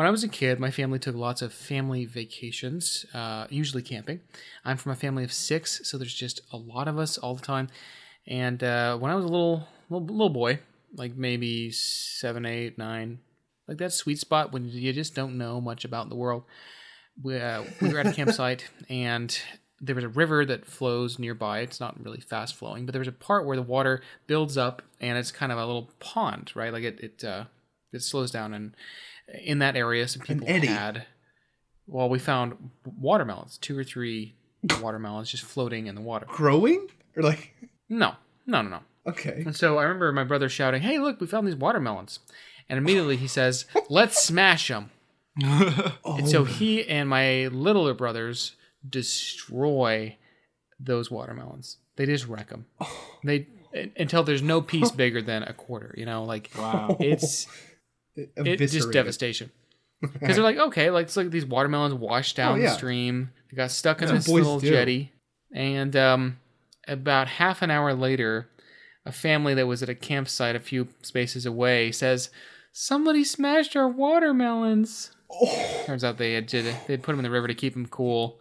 when I was a kid, my family took lots of family vacations, uh, usually camping. I'm from a family of six, so there's just a lot of us all the time. And uh, when I was a little, little little boy, like maybe seven, eight, nine, like that sweet spot when you just don't know much about the world. We, uh, we were at a campsite and there was a river that flows nearby. It's not really fast flowing, but there was a part where the water builds up and it's kind of a little pond, right? Like it it uh, it slows down, and in that area, some people eddy. had. Well, we found watermelons, two or three watermelons just floating in the water. Growing or like No, no, no, no. okay. And so I remember my brother shouting, "Hey, look, we found these watermelons!" And immediately he says, "Let's smash them." Oh, And so oh. he and my littler brothers destroy those watermelons. They just wreck them. Oh. They until there's no piece bigger than a quarter. You know, like Wow. it's it's just devastation. Because they're like, okay, like, look at these watermelons washed down Oh, yeah. the stream. They got stuck in this little do. jetty. And um, about half an hour later, a family that was at a campsite a few spaces away says, Somebody smashed our watermelons. Oh, Turns out they had did they put them in the river to keep them cool.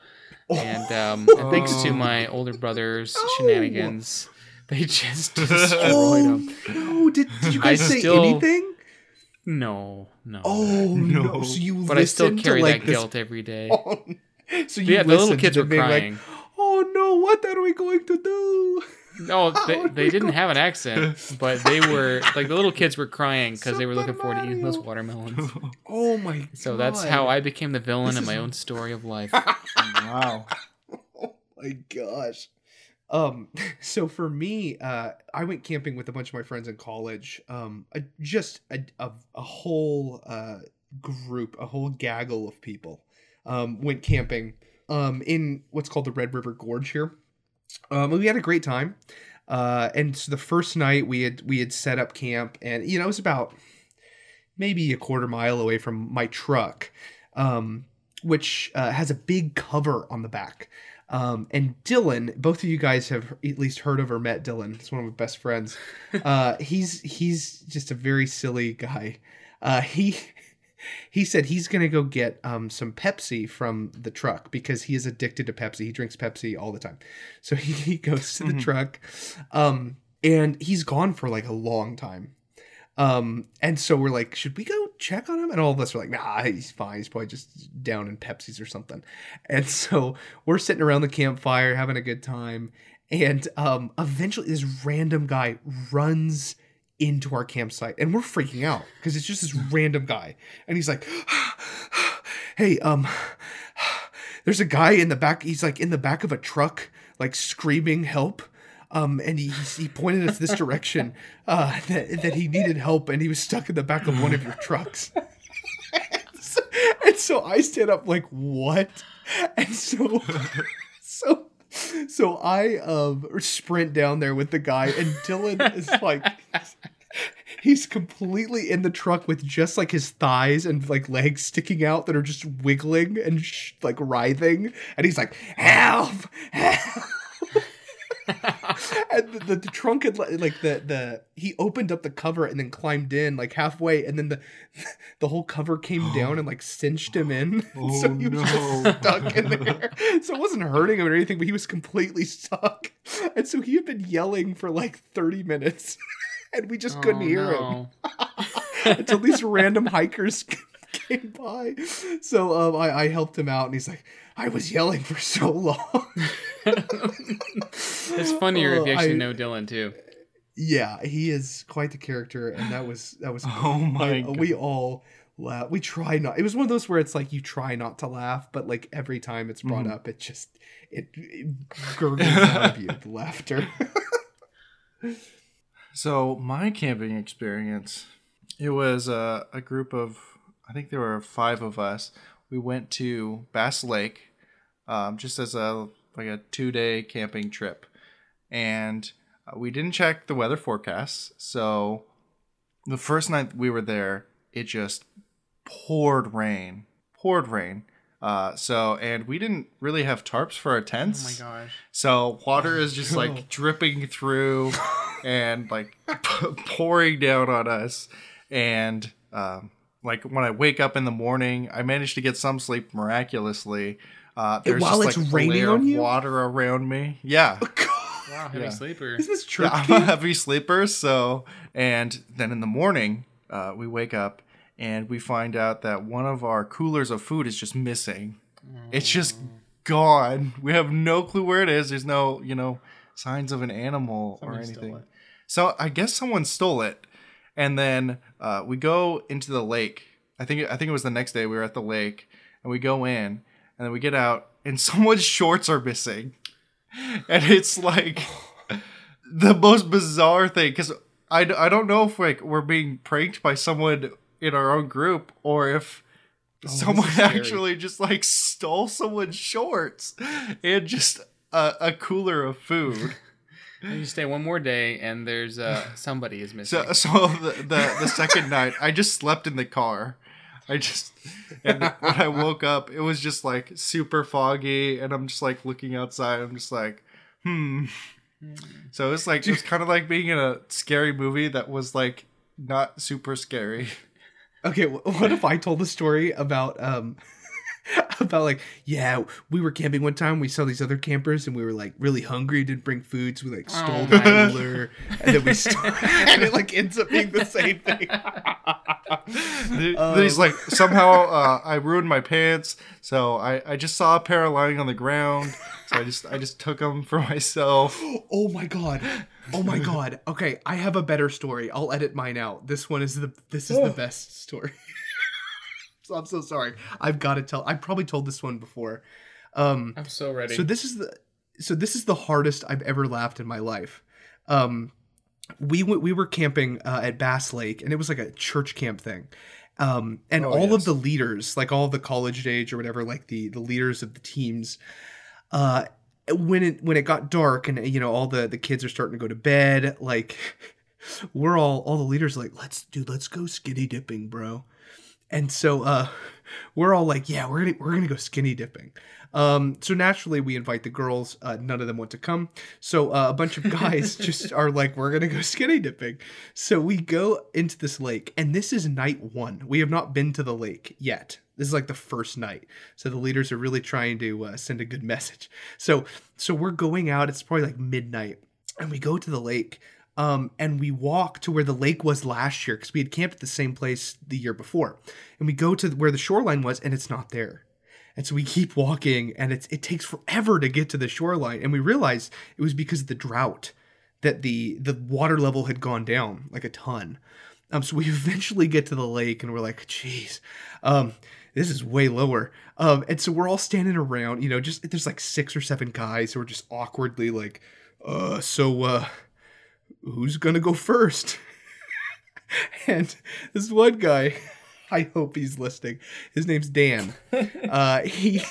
Oh. And, um, and thanks to my older brother's shenanigans, they just destroyed oh them. no! Did, did you I guys say still- anything? No, no. Oh no! No. So you but I still carry to, like, that this- guilt every day. Oh, so you yeah, the little kids were being like, crying. oh no! What are we going to do? No, they, How they we didn't go- have an accent, but they were like the little kids were crying because they were looking Super forward to eating those watermelons. Oh my! So that's how I became the villain This in is- my own story of life. wow. Oh my gosh. Um, so for me, uh, I went camping with a bunch of my friends in college. Um, a, just a, a, a whole uh, group, a whole gaggle of people um, went camping um, in what's called the Red River Gorge here. Um, we had a great time. Uh, and so the first night we had we had set up camp, and you know it was about maybe a quarter mile away from my truck, um, which uh, has a big cover on the back. Um, and Dylan, both of you guys have at least heard of or met Dylan. He's one of my best friends. Uh, he's he's just a very silly guy. Uh, he he said he's gonna go get um, some Pepsi from the truck because he is addicted to Pepsi. He drinks Pepsi all the time. So he, he goes to the Mhm. truck, um, and he's gone for like a long time. Um, and so we're like, should we go check on him? And all of us are like, nah, he's fine. He's probably just down in Pepsi's or something. And so we're sitting around the campfire having a good time. And um, eventually, this random guy runs into our campsite, and we're freaking out because it's just this random guy. And he's like, hey, um, there's a guy in the back. He's like in the back of a truck, like screaming help. Um, and he he pointed us this direction uh, that, that he needed help, and he was stuck in the back of one of your trucks. so, and so I stand up like, what? And so, so, so I um sprint down there with the guy, and Dylan is like. He's completely in the truck with just like his thighs and like legs sticking out that are just wiggling and sh- like writhing, and he's like, "Help! Help!" and the, the, the trunk had like the the he opened up the cover and then climbed in like halfway, and then the the whole cover came down and like cinched him in, Oh, so he was no. just stuck in there. So it wasn't hurting him or anything, but he was completely stuck, and so he had been yelling for like thirty minutes, and we just couldn't Oh, hear him until these random hikers came by. So um, I, I helped him out, and he's like, "I was yelling for so long." It's funnier if you Oh, actually I- know Dylan too. Yeah, he is quite the character, and that was that was. Oh my I- we all laugh. We try not. It was one of those where it's like you try not to laugh, but like every time it's brought Mhm. up, it just it, it gurgles out of you the laughter. So my camping experience, it was a, a group of, I think there were five of us. We went to Bass Lake, um, just as a like a two day camping trip, and uh, we didn't check the weather forecasts. So the first night we were there, it just poured rain, poured rain. Uh, so and we didn't really have tarps for our tents. Oh my gosh. So water is just like dripping through and like pouring down on us. And um, like when I wake up in the morning, I manage to get some sleep miraculously. Uh, there's while just it's like a raining layer on of you? water around me. Yeah. Wow, heavy Yeah. sleeper. Isn't this true? Yeah, I'm a heavy sleeper. So, and then in the morning, uh, we wake up and we find out that one of our coolers of food is just missing. It's just gone. We have no clue where it is. There's no, you know, signs of an animal Somebody or anything. So I guess someone stole it. And then uh, we go into the lake. I think I think it was the next day we were at the lake and we go in and then we get out and someone's shorts are missing. And it's like the most bizarre thing because I, I don't know if like we're being pranked by someone in our own group or if someone actually just like stole someone's shorts and just a, a cooler of food. And you stay one more day, and there's uh somebody is missing. So, so the, the the second night, I just slept in the car. I just and when I woke up, it was just like super foggy, and I'm just like looking outside. I'm just like, hmm. So it's like it's kind of like being in a scary movie that was like not super scary. Okay, what if I told the story about um about like yeah we were camping one time we saw these other campers and we were like really hungry didn't bring food so we like stole Oh the my- cooler and then we stole and it like ends up being the same thing. Then he's like, somehow uh, I ruined my pants, so I, I just saw a pair lying on the ground, so I just I just took them for myself. Oh my god. Oh my god. Okay, I have a better story. I'll edit mine out. This one is the this is the best story. So I'm so sorry. I've got to tell. I probably told this one before. Um I'm so ready. so this is the so this is the hardest I've ever laughed in my life. Um we went we were camping uh, at Bass Lake and it was like a church camp thing. Um and Oh, all of the leaders, like all the college age or whatever, like the the leaders of the teams uh when it when it got dark and you know all the the kids are starting to go to bed like we're all all the leaders are like let's dude let's go skinny dipping bro and so uh we're all like yeah we're gonna we're gonna go skinny dipping. Um so naturally we invite the girls uh none of them want to come. So uh, a bunch of guys just are like we're gonna go skinny dipping. So we go into this lake and this is night one. We have not been to the lake yet. This is like the first night. So the leaders are really trying to uh, send a good message. So so we're going out. It's probably like midnight. And we go to the lake um, and we walk to where the lake was last year because we had camped at the same place the year before. And we go to where the shoreline was and it's not there. And so we keep walking and it's it takes forever to get to the shoreline. And we realize it was because of the drought that the the water level had gone down like a ton. Um, so we eventually get to the lake and we're like, geez, um, this is way lower. Um, and so we're all standing around, you know, just there's like six or seven guys who are just awkwardly like, uh, so uh, who's gonna go first? and this one guy, I hope he's listening. His name's Dan. Uh, he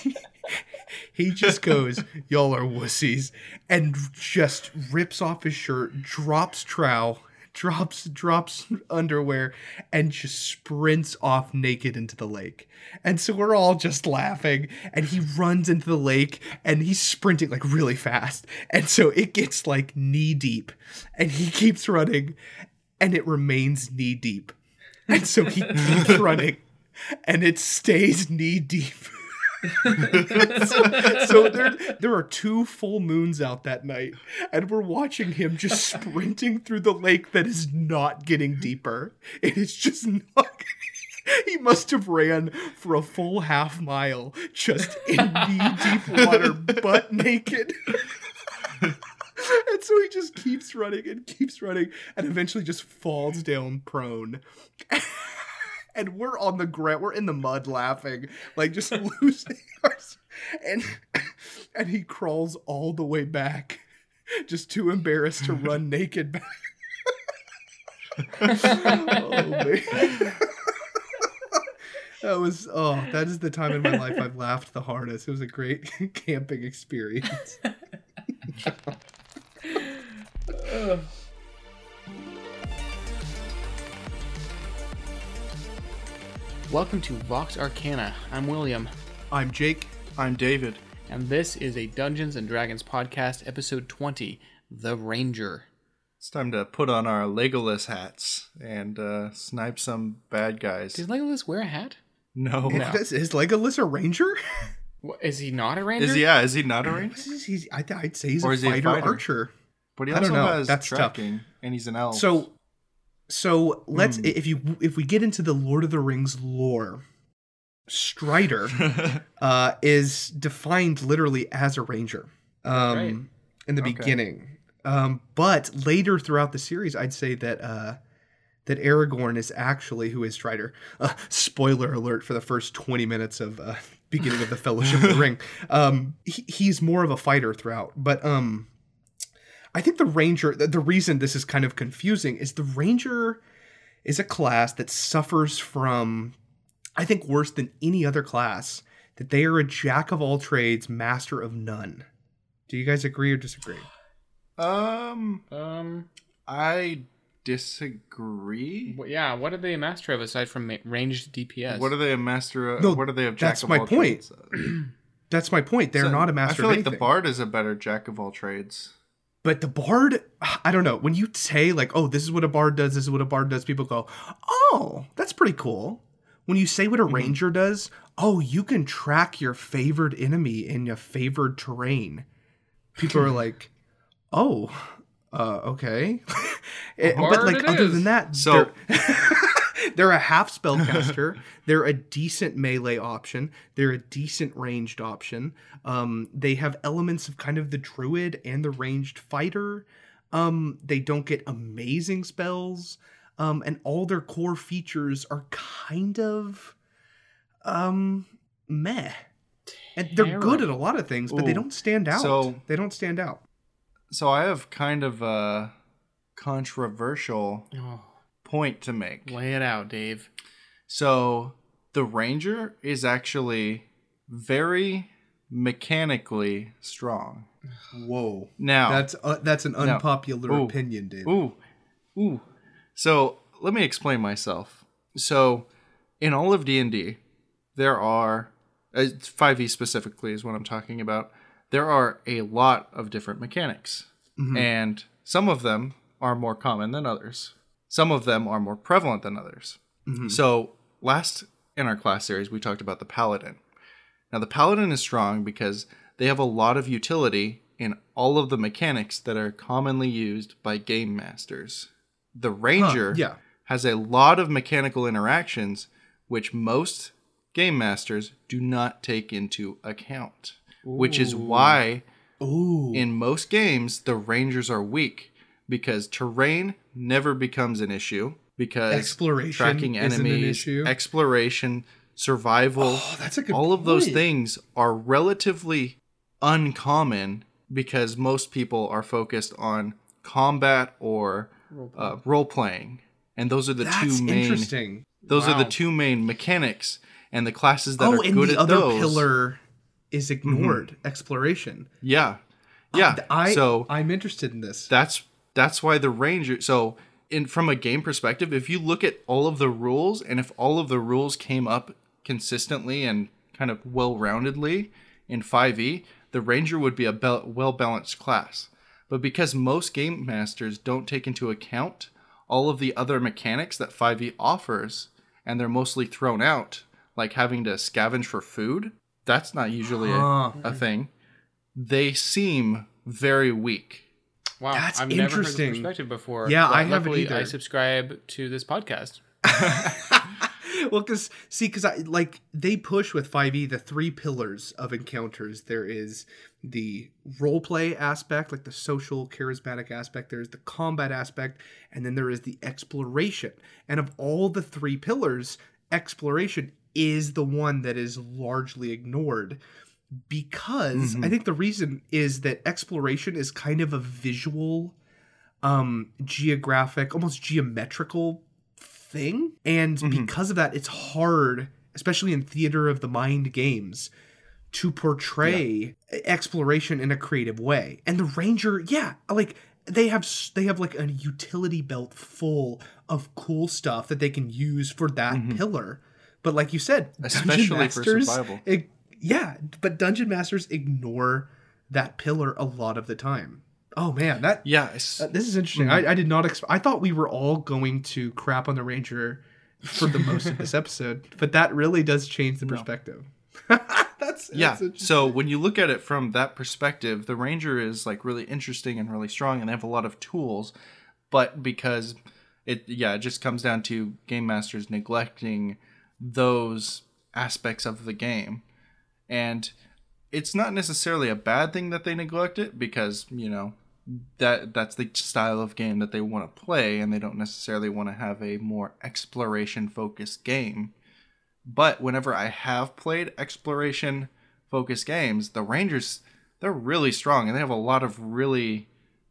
he just goes, "Y'all are wussies," and just rips off his shirt, drops trowel, drops drops underwear, and just sprints off naked into the lake. And so we're all just laughing, and he runs into the lake, and he's sprinting like really fast, and so it gets like knee deep, and he keeps running, and it remains knee deep, and so he keeps running, and it stays knee deep so, so there, there are two full moons out that night, and we're watching him just sprinting through the lake that is not getting deeper. It is just not. He must have ran for a full half mile just in knee deep water, butt naked. and so he just keeps running and keeps running, and eventually just falls down prone and we're on the ground we're in the mud laughing like just losing our and and he crawls all the way back just too embarrassed to run naked back. Oh man. That was oh that is the time in my life i've laughed the hardest. It was a great camping experience Welcome to Vox Arcana. I'm William, i'm jake I'm David. and this is a Dungeons and Dragons podcast, episode 20, The Ranger. It's time to put on our Legolas hats and uh, snipe some bad guys. Does Legolas wear a hat? No. Is, is Legolas a ranger? What, is he not a ranger? Is he? Yeah, is he not a ranger? He's- he's- I, I'd say he's Or a is he a fighter, fighter? archer. But he I don't know. has That's tough. and he's an elf. So, so let's Hmm. if you if we get into the Lord of the Rings lore, Strider uh, is defined literally as a ranger um, Right. in the Okay. beginning. Um, but later throughout the series, I'd say that uh, that Aragorn is actually who is Strider. Uh, spoiler alert for the first twenty minutes of uh, beginning of the Fellowship of the Ring. Um, he, he's more of a fighter throughout, but um, I think the ranger. The, the reason this is kind of confusing is the ranger is a class that suffers from, I think, worse than any other class. That they are a jack of all trades, master of none. Do you guys agree or disagree? um, Um. I disagree. wh- yeah. What are they a master of aside from ranged DPS? What are they a master of? No, what are they a jack that's of my all point. trades? That's my point. They're So, not a master I feel of like the bard is a better jack of all trades. But the bard, I don't know. When you say like, "Oh, this is what a bard does," this is what a bard does, people go, "Oh, that's pretty cool." When you say what a ranger does, oh, you can track your favored enemy in your favored terrain. People are like, "Oh, uh, okay." Eh, but like other is. than that, So- they're, they're a half spellcaster. they're a decent melee option. They're a decent ranged option. Um, they have elements of kind of the druid and the ranged fighter. Um, they don't get amazing spells. Um, and all their core features are kind of um meh. And they're good at a lot of things, but they don't stand out. So- they don't stand out. So I have kind of a controversial Oh, point to make. lay it out, Dave. So the ranger is actually very mechanically strong. Whoa. Now, That's uh, that's an No. unpopular Ooh. opinion, David. Ooh, ooh. So let me explain myself. So in all of D and D, there are five E specifically is what I'm talking about. There are a lot of different mechanics, and some of them are more common than others. Some of them are more prevalent than others. Mm-hmm. So last in our class series, we talked about the paladin. Now the paladin is strong because they have a lot of utility in all of the mechanics that are commonly used by game masters. The ranger yeah. has a lot of mechanical interactions which most game masters do not take into account. Which is why Ooh. in most games the rangers are weak because terrain never becomes an issue because Exploration tracking isn't an enemies issue. exploration survival Oh, that's a good all of those things are relatively uncommon because most people are focused on combat or uh, role playing and those are the That's two main interesting. those are the two main mechanics and the classes that Oh, are and good the at other those pillar is ignored. Exploration. yeah yeah I so I'm interested in this. that's that's why the ranger so in from a game perspective if you look at all of the rules and if all of the rules came up consistently and kind of well roundedly in 5e the ranger would be a be- well balanced class. But because most game masters don't take into account all of the other mechanics that 5e offers and they're mostly thrown out like having to scavenge for food that's not usually a, a thing. They seem very weak Wow, That's I've never heard interesting. this perspective before. Yeah, I haven't either. I subscribe to this podcast. well, because see, because I like they push with 5e the three pillars of encounters. There is the role play aspect, like the social charismatic aspect. There's the combat aspect, and then there is the exploration. And of all the three pillars, exploration is the one that is largely ignored because I mm-hmm. think the reason is that exploration is kind of a visual um geographic almost geometrical thing. And mm-hmm. because of that it's hard especially in theater of the mind games to portray exploration in a creative way. And the ranger yeah like they have they have like a utility belt full of cool stuff that they can use for that mm-hmm. pillar. But like you said Dungeon Especially for survival. ig- yeah but dungeon masters ignore that pillar a lot of the time Oh man, that Yeah, it's- uh, this is interesting. I, I did not expect. I thought we were all going to crap on the ranger for the most of this episode, but that really does change the perspective. that's yeah. that's. So when you look at it from that perspective, the ranger is like really interesting and really strong, and they have a lot of tools. But because it, yeah, it just comes down to game masters neglecting those aspects of the game, and it's not necessarily a bad thing that they neglect it because you know that that's the style of game that they want to play and they don't necessarily want to have a more exploration focused game. But whenever i have played exploration focused games the rangers they're really strong and they have a lot of really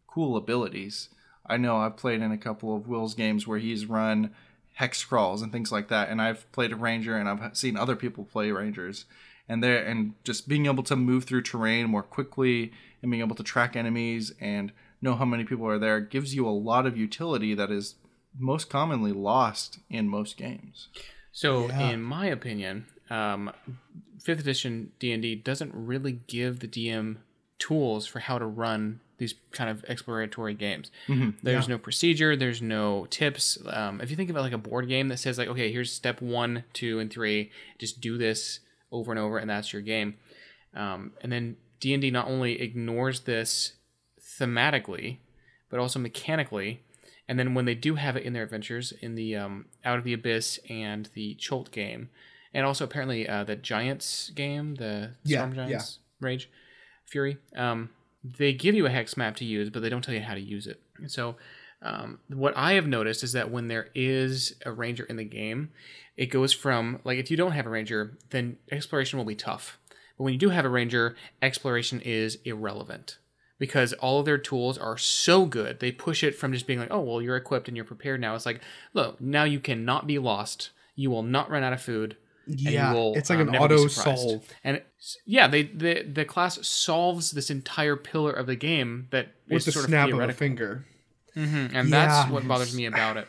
cool abilities. I know i've played in a couple of will's games where he's run hex crawls and things like that and i've played a ranger and i've seen other people play rangers and there and just being able to move through terrain more quickly and being able to track enemies and know how many people are there gives you a lot of utility that is most commonly lost in most games. So, Yeah. in my opinion, um, fifth edition D and D doesn't really give the DM tools for how to run these kind of exploratory games. There's no procedure. There's no tips. Um, if you think about like a board game that says like, okay, here's step one, two, and three. Just do this over and over, and that's your game. Um, and then D and D not only ignores this thematically, but also mechanically. And then when they do have it in their adventures, in the um, Out of the Abyss and the Cholt game, and also apparently uh, the Giants game, the Yeah, Storm Giants Rage Fury, um, they give you a hex map to use, but they don't tell you how to use it. And so, um, what I have noticed is that when there is a ranger in the game, it goes from like if you don't have a ranger, then exploration will be tough. But when you do have a ranger, exploration is irrelevant because all of their tools are so good. They push it from just being like, oh, well, you're equipped and you're prepared now. It's like, look, now you cannot be lost. You will not run out of food. and you yeah, will, it's like um, an auto solve. And it's- yeah, they the the class solves this entire pillar of the game that with is the sort of snap of a theoretical. finger. Mhm, and Yeah. that's what bothers me about it.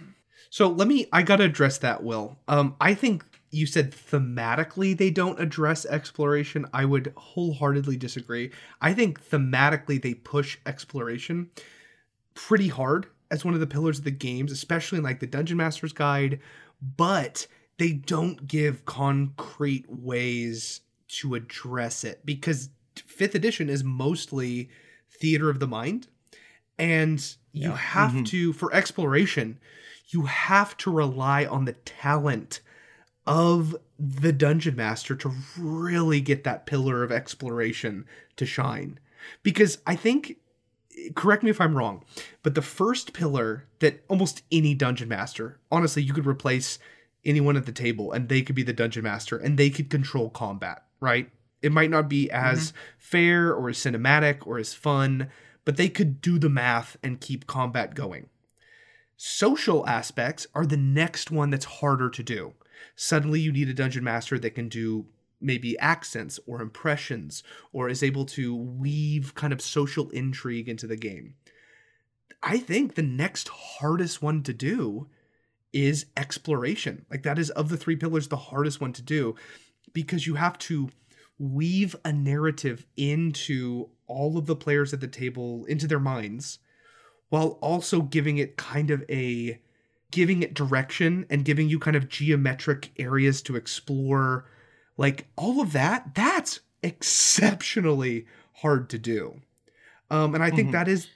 So let me I gotta address that, Will. Um, I think you said thematically they don't address exploration. I would wholeheartedly disagree. I think thematically they push exploration pretty hard as one of the pillars of the games, especially in like the Dungeon Master's Guide, but they don't give concrete ways to address it because fifth edition is mostly theater of the mind. And you Yeah. have to, for exploration, you have to rely on the talent of the dungeon master to really get that pillar of exploration to shine. Because I think, correct me if I'm wrong, but the first pillar that almost any dungeon master, honestly, you could replace anyone at the table and they could be the dungeon master and they could control combat, right? It might not be as mm-hmm. fair or as cinematic or as fun, but they could do the math and keep combat going. Social aspects are the next one that's harder to do. Suddenly, you need a dungeon master that can do maybe accents or impressions or is able to weave kind of social intrigue into the game. I think the next hardest one to do is exploration. Like, that is of the three pillars, the hardest one to do because you have to weave a narrative into all of the players at the table, into their minds while also giving it kind of a giving it direction and giving you kind of geometric areas to explore like all of that that's exceptionally hard to do um and i think Mhm. that is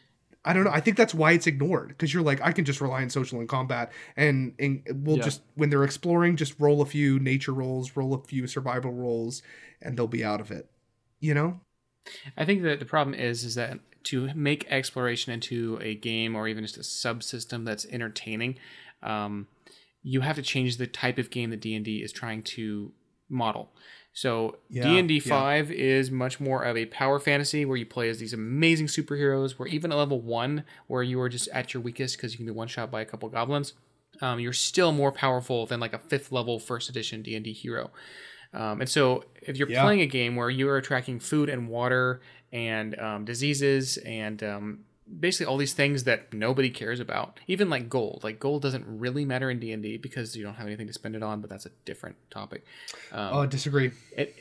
i don't know i think that's why it's ignored because you're like i can just rely on social and combat and, and we'll Yeah. just when they're exploring just roll a few nature rolls roll a few survival rolls and they'll be out of it you know I think that the problem is is that to make exploration into a game or even just a subsystem that's entertaining, um, you have to change the type of game that D and D is trying to model. So D and D five is much more of a power fantasy where you play as these amazing superheroes. Where even at level one, where you are just at your weakest because you can be one shot by a couple goblins, um, you're still more powerful than like a fifth level first edition D and D hero. Um, and so, if you're Yeah. playing a game where you are tracking food and water and um, diseases and um, basically all these things that nobody cares about, even like gold, like gold doesn't really matter in D and D because you don't have anything to spend it on. But that's a different topic. Um, oh disagree it,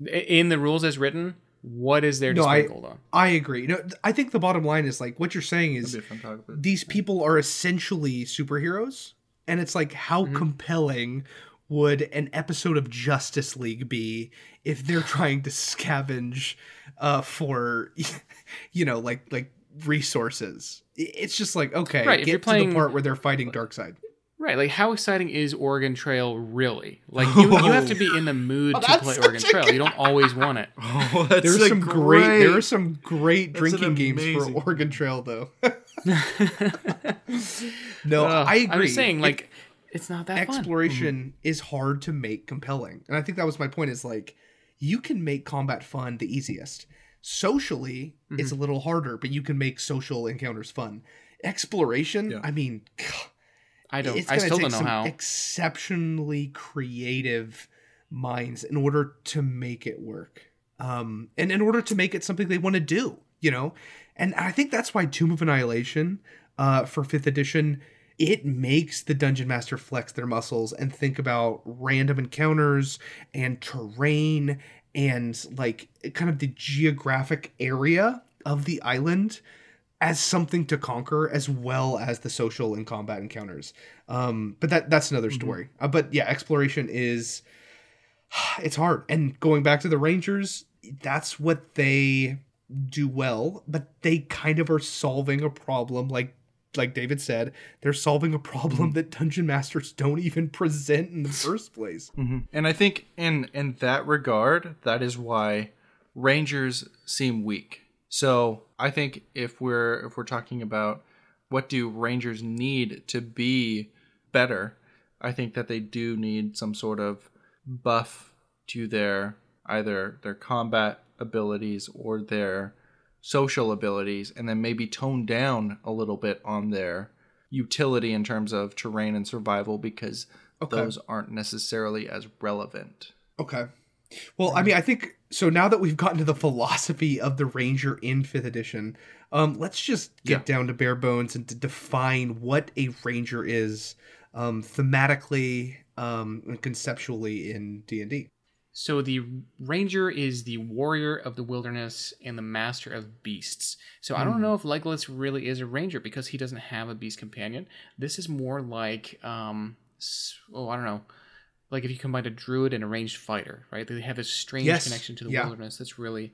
in the rules as written, what is there to No, spend I- gold on? I agree. No, I think the bottom line is like what you're saying is That'd be a fun topic, but- these people are essentially superheroes and it's like how Mm-hmm. compelling would an episode of justice league be if they're trying to scavenge uh for you know like like resources it's just like okay Right, if get you're to playing- the part where they're fighting Darkseid Right, like how exciting is Oregon Trail really? Like you, you have to be in the mood to play Oregon a Trail. You don't always want it. Oh, that's there's a some great, there are some great drinking games for oregon trail though no Uh, i agree I'm just saying, It- like, it's not that fun. exploration is hard to make compelling and i think that was my point is like you can make combat fun the easiest socially it's Mm-hmm. a little harder but you can make social encounters fun exploration Yeah. i mean I don't. it's I gonna still take don't know some how. exceptionally creative minds in order to make it work um and in order to make it something they want to do you know and i think that's why tomb of annihilation uh for fifth edition it makes the dungeon master flex their muscles and think about random encounters and terrain and like kind of the geographic area of the island as something to conquer as well as the social and combat encounters. Um but that that's another story. Uh, but yeah exploration is it's hard. And going back to the rangers that's what they do well but they kind of are solving a problem like like david said they're solving a problem that dungeon masters don't even present in the first place Mhm. And I think in in that regard, that is why rangers seem weak. So I think if we're if we're talking about what do rangers need to be better, I think that they do need some sort of buff to their either their combat abilities or their social abilities, and then maybe tone down a little bit on their utility in terms of terrain and survival because Okay. those aren't necessarily as relevant. Okay. Well, I mean, I think so. Now that we've gotten to the philosophy of the Ranger in Fifth Edition, um, let's just get down to bare bones and to define what a Ranger is, um, thematically, um, and conceptually in D and D. So the ranger is the warrior of the wilderness and the master of beasts. So I don't know if Legolas really is a ranger because he doesn't have a beast companion. This is more like, um, oh, I don't know, like if you combine a druid and a ranged fighter, right? They have this strange Yes. connection to the Yeah. wilderness that's really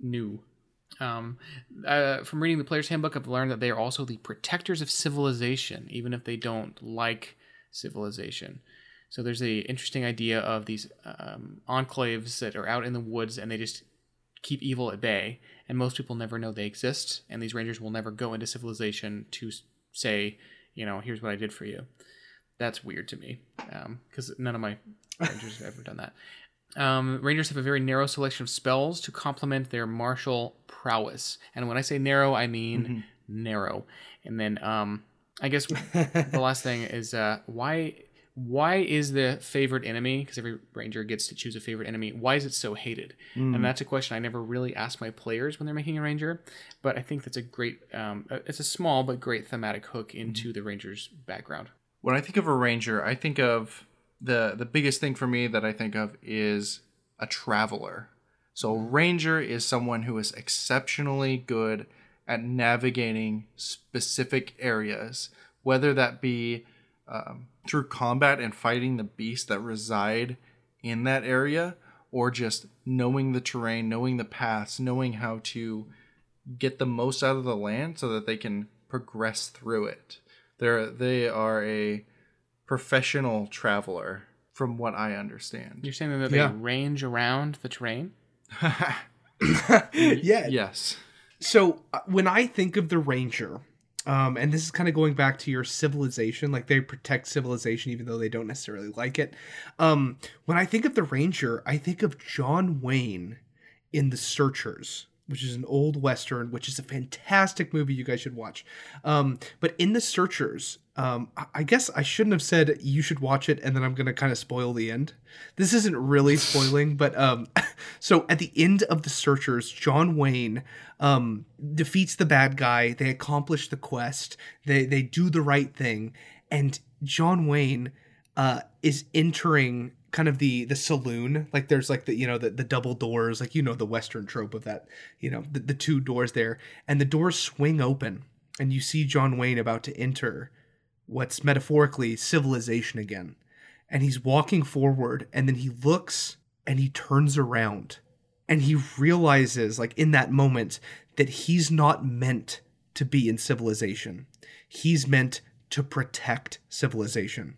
new. Um, uh, from reading the player's handbook, I've learned that they are also the protectors of civilization, even if they don't like civilization. So there's a interesting idea of these um, enclaves that are out in the woods and they just keep evil at bay, and most people never know they exist. And these rangers will never go into civilization to say, you know, here's what I did for you. That's weird to me because none of my rangers have ever done that. Um, rangers have a very narrow selection of spells to complement their martial prowess, and when I say narrow, I mean narrow. And then um, I guess the last thing is uh, why why is the favorite enemy because every ranger gets to choose a favorite enemy why is it so hated? And that's a question i never really ask my players when they're making a ranger but i think that's a great um, uh, it's a small but great thematic hook into the ranger's background. When I think of a ranger, I think of the the biggest thing for me that I think of is a traveler. So a ranger is someone who is exceptionally good at navigating specific areas, whether that be um, through combat and fighting the beasts that reside in that area, or just knowing the terrain, knowing the paths, knowing how to get the most out of the land so that they can progress through it. They're they are a professional traveler, from what I understand. you're saying that Yeah. they range around the terrain yeah. yes. So uh, when I think of the Ranger, um, and this is kind of going back to your civilization, like they protect civilization even though they don't necessarily like it. Um, when I think of the Ranger, I think of John Wayne in The Searchers, which is an old western, which is a fantastic movie you guys should watch. Um, but in The Searchers, um, I- guess I shouldn't have said you should watch it, and then I'm gonna kind of spoil the end. This isn't really spoiling, but um, so at the end of The Searchers, John Wayne um, defeats the bad guy. They accomplish the quest. They they do the right thing, and John Wayne uh, is entering kind of the the saloon. Like there's like the you know the, the double doors, like you know the western trope of that, you know, the, the two doors there. And the doors swing open and you see John Wayne about to enter what's metaphorically civilization again. And he's walking forward and then he looks and he turns around and he realizes like in that moment that he's not meant to be in civilization. He's meant to protect civilization.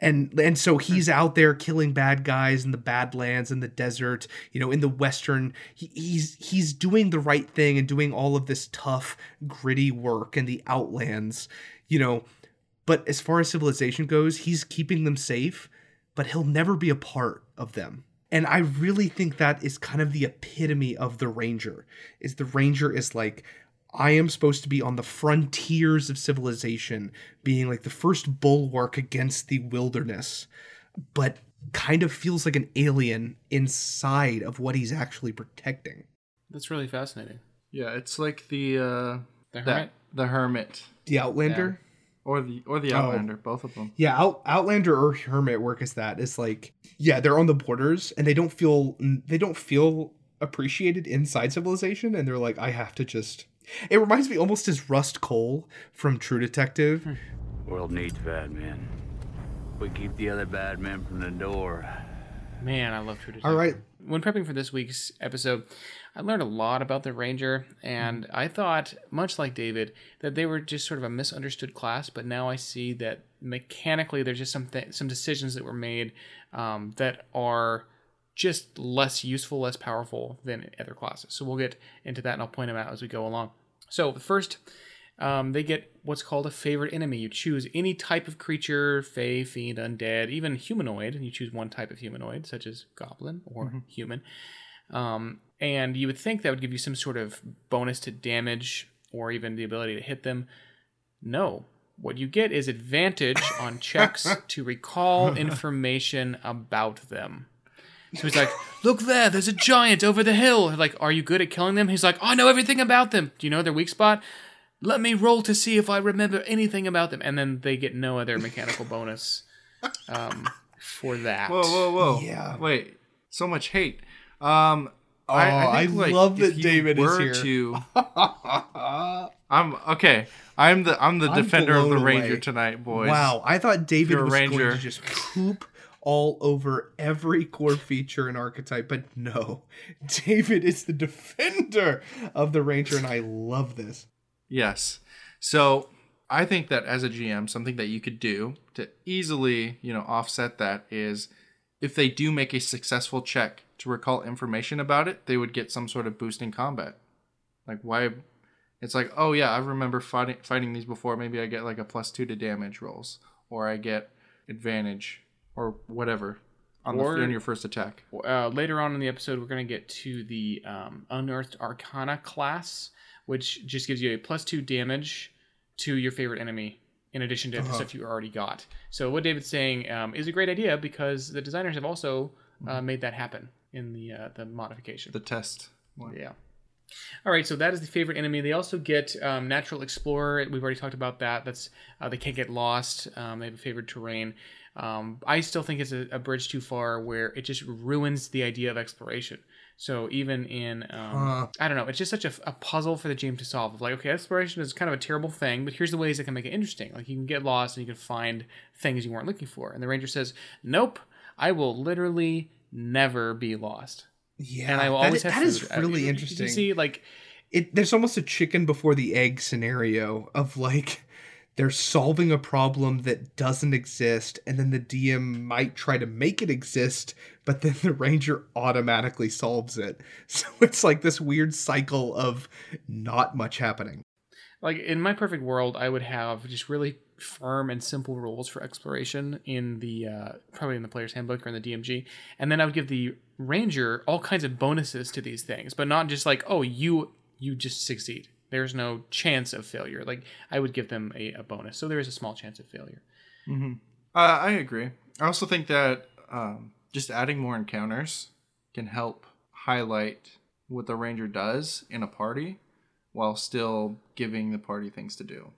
And and so hmm. he's out there killing bad guys in the badlands in the desert, you know, in the western he, he's he's doing the right thing and doing all of this tough gritty work in the outlands, you know, but as far as civilization goes, he's keeping them safe, but he'll never be a part of them. And I really think that is kind of the epitome of the ranger. Is the ranger is like I am supposed to be on the frontiers of civilization, being like the first bulwark against the wilderness, but kind of feels like an alien inside of what he's actually protecting. That's really fascinating. Yeah, it's like the uh, The that- the hermit, The Outlander? Or the or the Oh. Outlander, both of them. Yeah, Out- Outlander or Hermit work as that. It's like yeah, they're on the borders and they don't feel they don't feel appreciated inside civilization and they're like I have to just it reminds me almost as Rust Cohle from True Detective. Hmm. World needs bad men. We keep the other bad men from the door. Man, I love True Detective. All right. When prepping for this week's episode, I learned a lot about the Ranger, and I thought, much like David, that they were just sort of a misunderstood class. But now I see that mechanically, there's just some th- some decisions that were made um, that are just less useful, less powerful than other classes. So we'll get into that, and I'll point them out as we go along. So first um, they get what's called a favorite enemy. You choose any type of creature, fey, fiend, undead, even humanoid. And you choose one type of humanoid, such as goblin or human. Um, and you would think that would give you some sort of bonus to damage or even the ability to hit them. No. What you get is advantage on checks to recall information about them. So he's like, "Look there, there's a giant over the hill." Like, "Are you good at killing them?" He's like, "I know everything about them. Do you know their weak spot? Let me roll to see if I remember anything about them." And then they get no other mechanical bonus um, for that. Whoa, whoa, whoa! Yeah. Wait, so much hate. Um, Oh, I love that David is here. To, I'm okay. I'm the I'm the I'm defender of the Ranger away. tonight, boys. Wow, I thought David was going to just poop all over every core feature and archetype, but no. David is the defender of the ranger and I love this. Yes. So I think that as a GM, something that you could do to easily, you know, offset that is if they do make a successful check to recall information about it, they would get some sort of boost in combat. Like why it's like, oh yeah, I remember fighting fighting these before. Maybe I get like a plus two to damage rolls, or I get advantage, or whatever on, Or- the, on your first attack. uh, later on in the episode, we're going to get to the um, Unearthed Arcana class, which just gives you a plus two damage to your favorite enemy in addition to the Uh-huh. stuff you already got. So what David's saying um, is a great idea because the designers have also uh, made that happen in the uh, the modification. The test. one. Yeah. All right, so that is the favorite enemy. They also get um, natural explorer. We've already talked about that. That's uh, they can't get lost. Um, they have a favored terrain. Um, I still think it's a, a bridge too far where it just ruins the idea of exploration. So even in um. I don't know, it's just such a, a puzzle for the game to solve. Of like, okay, exploration is kind of a terrible thing, but here's the ways that can make it interesting. Like you can get lost and you can find things you weren't looking for. And the ranger says, "Nope, I will literally never be lost." Yeah, and I will always is- have that is food. Uh, really you- interesting. You see, like it there's almost a chicken before the egg scenario of like they're solving a problem that doesn't exist and then the DM might try to make it exist but then the ranger automatically solves it so it's like this weird cycle of not much happening like in my perfect world, I would have just really firm and simple rules for exploration in the uh, probably in the player's handbook or in the DMG, and then I would give the ranger all kinds of bonuses to these things, but not just like oh you you just succeed. There's no chance of failure. Like I would give them a, a bonus, so there is a small chance of failure. Uh, I agree. I also think that um, just adding more encounters can help highlight what the ranger does in a party while still giving the party things to do.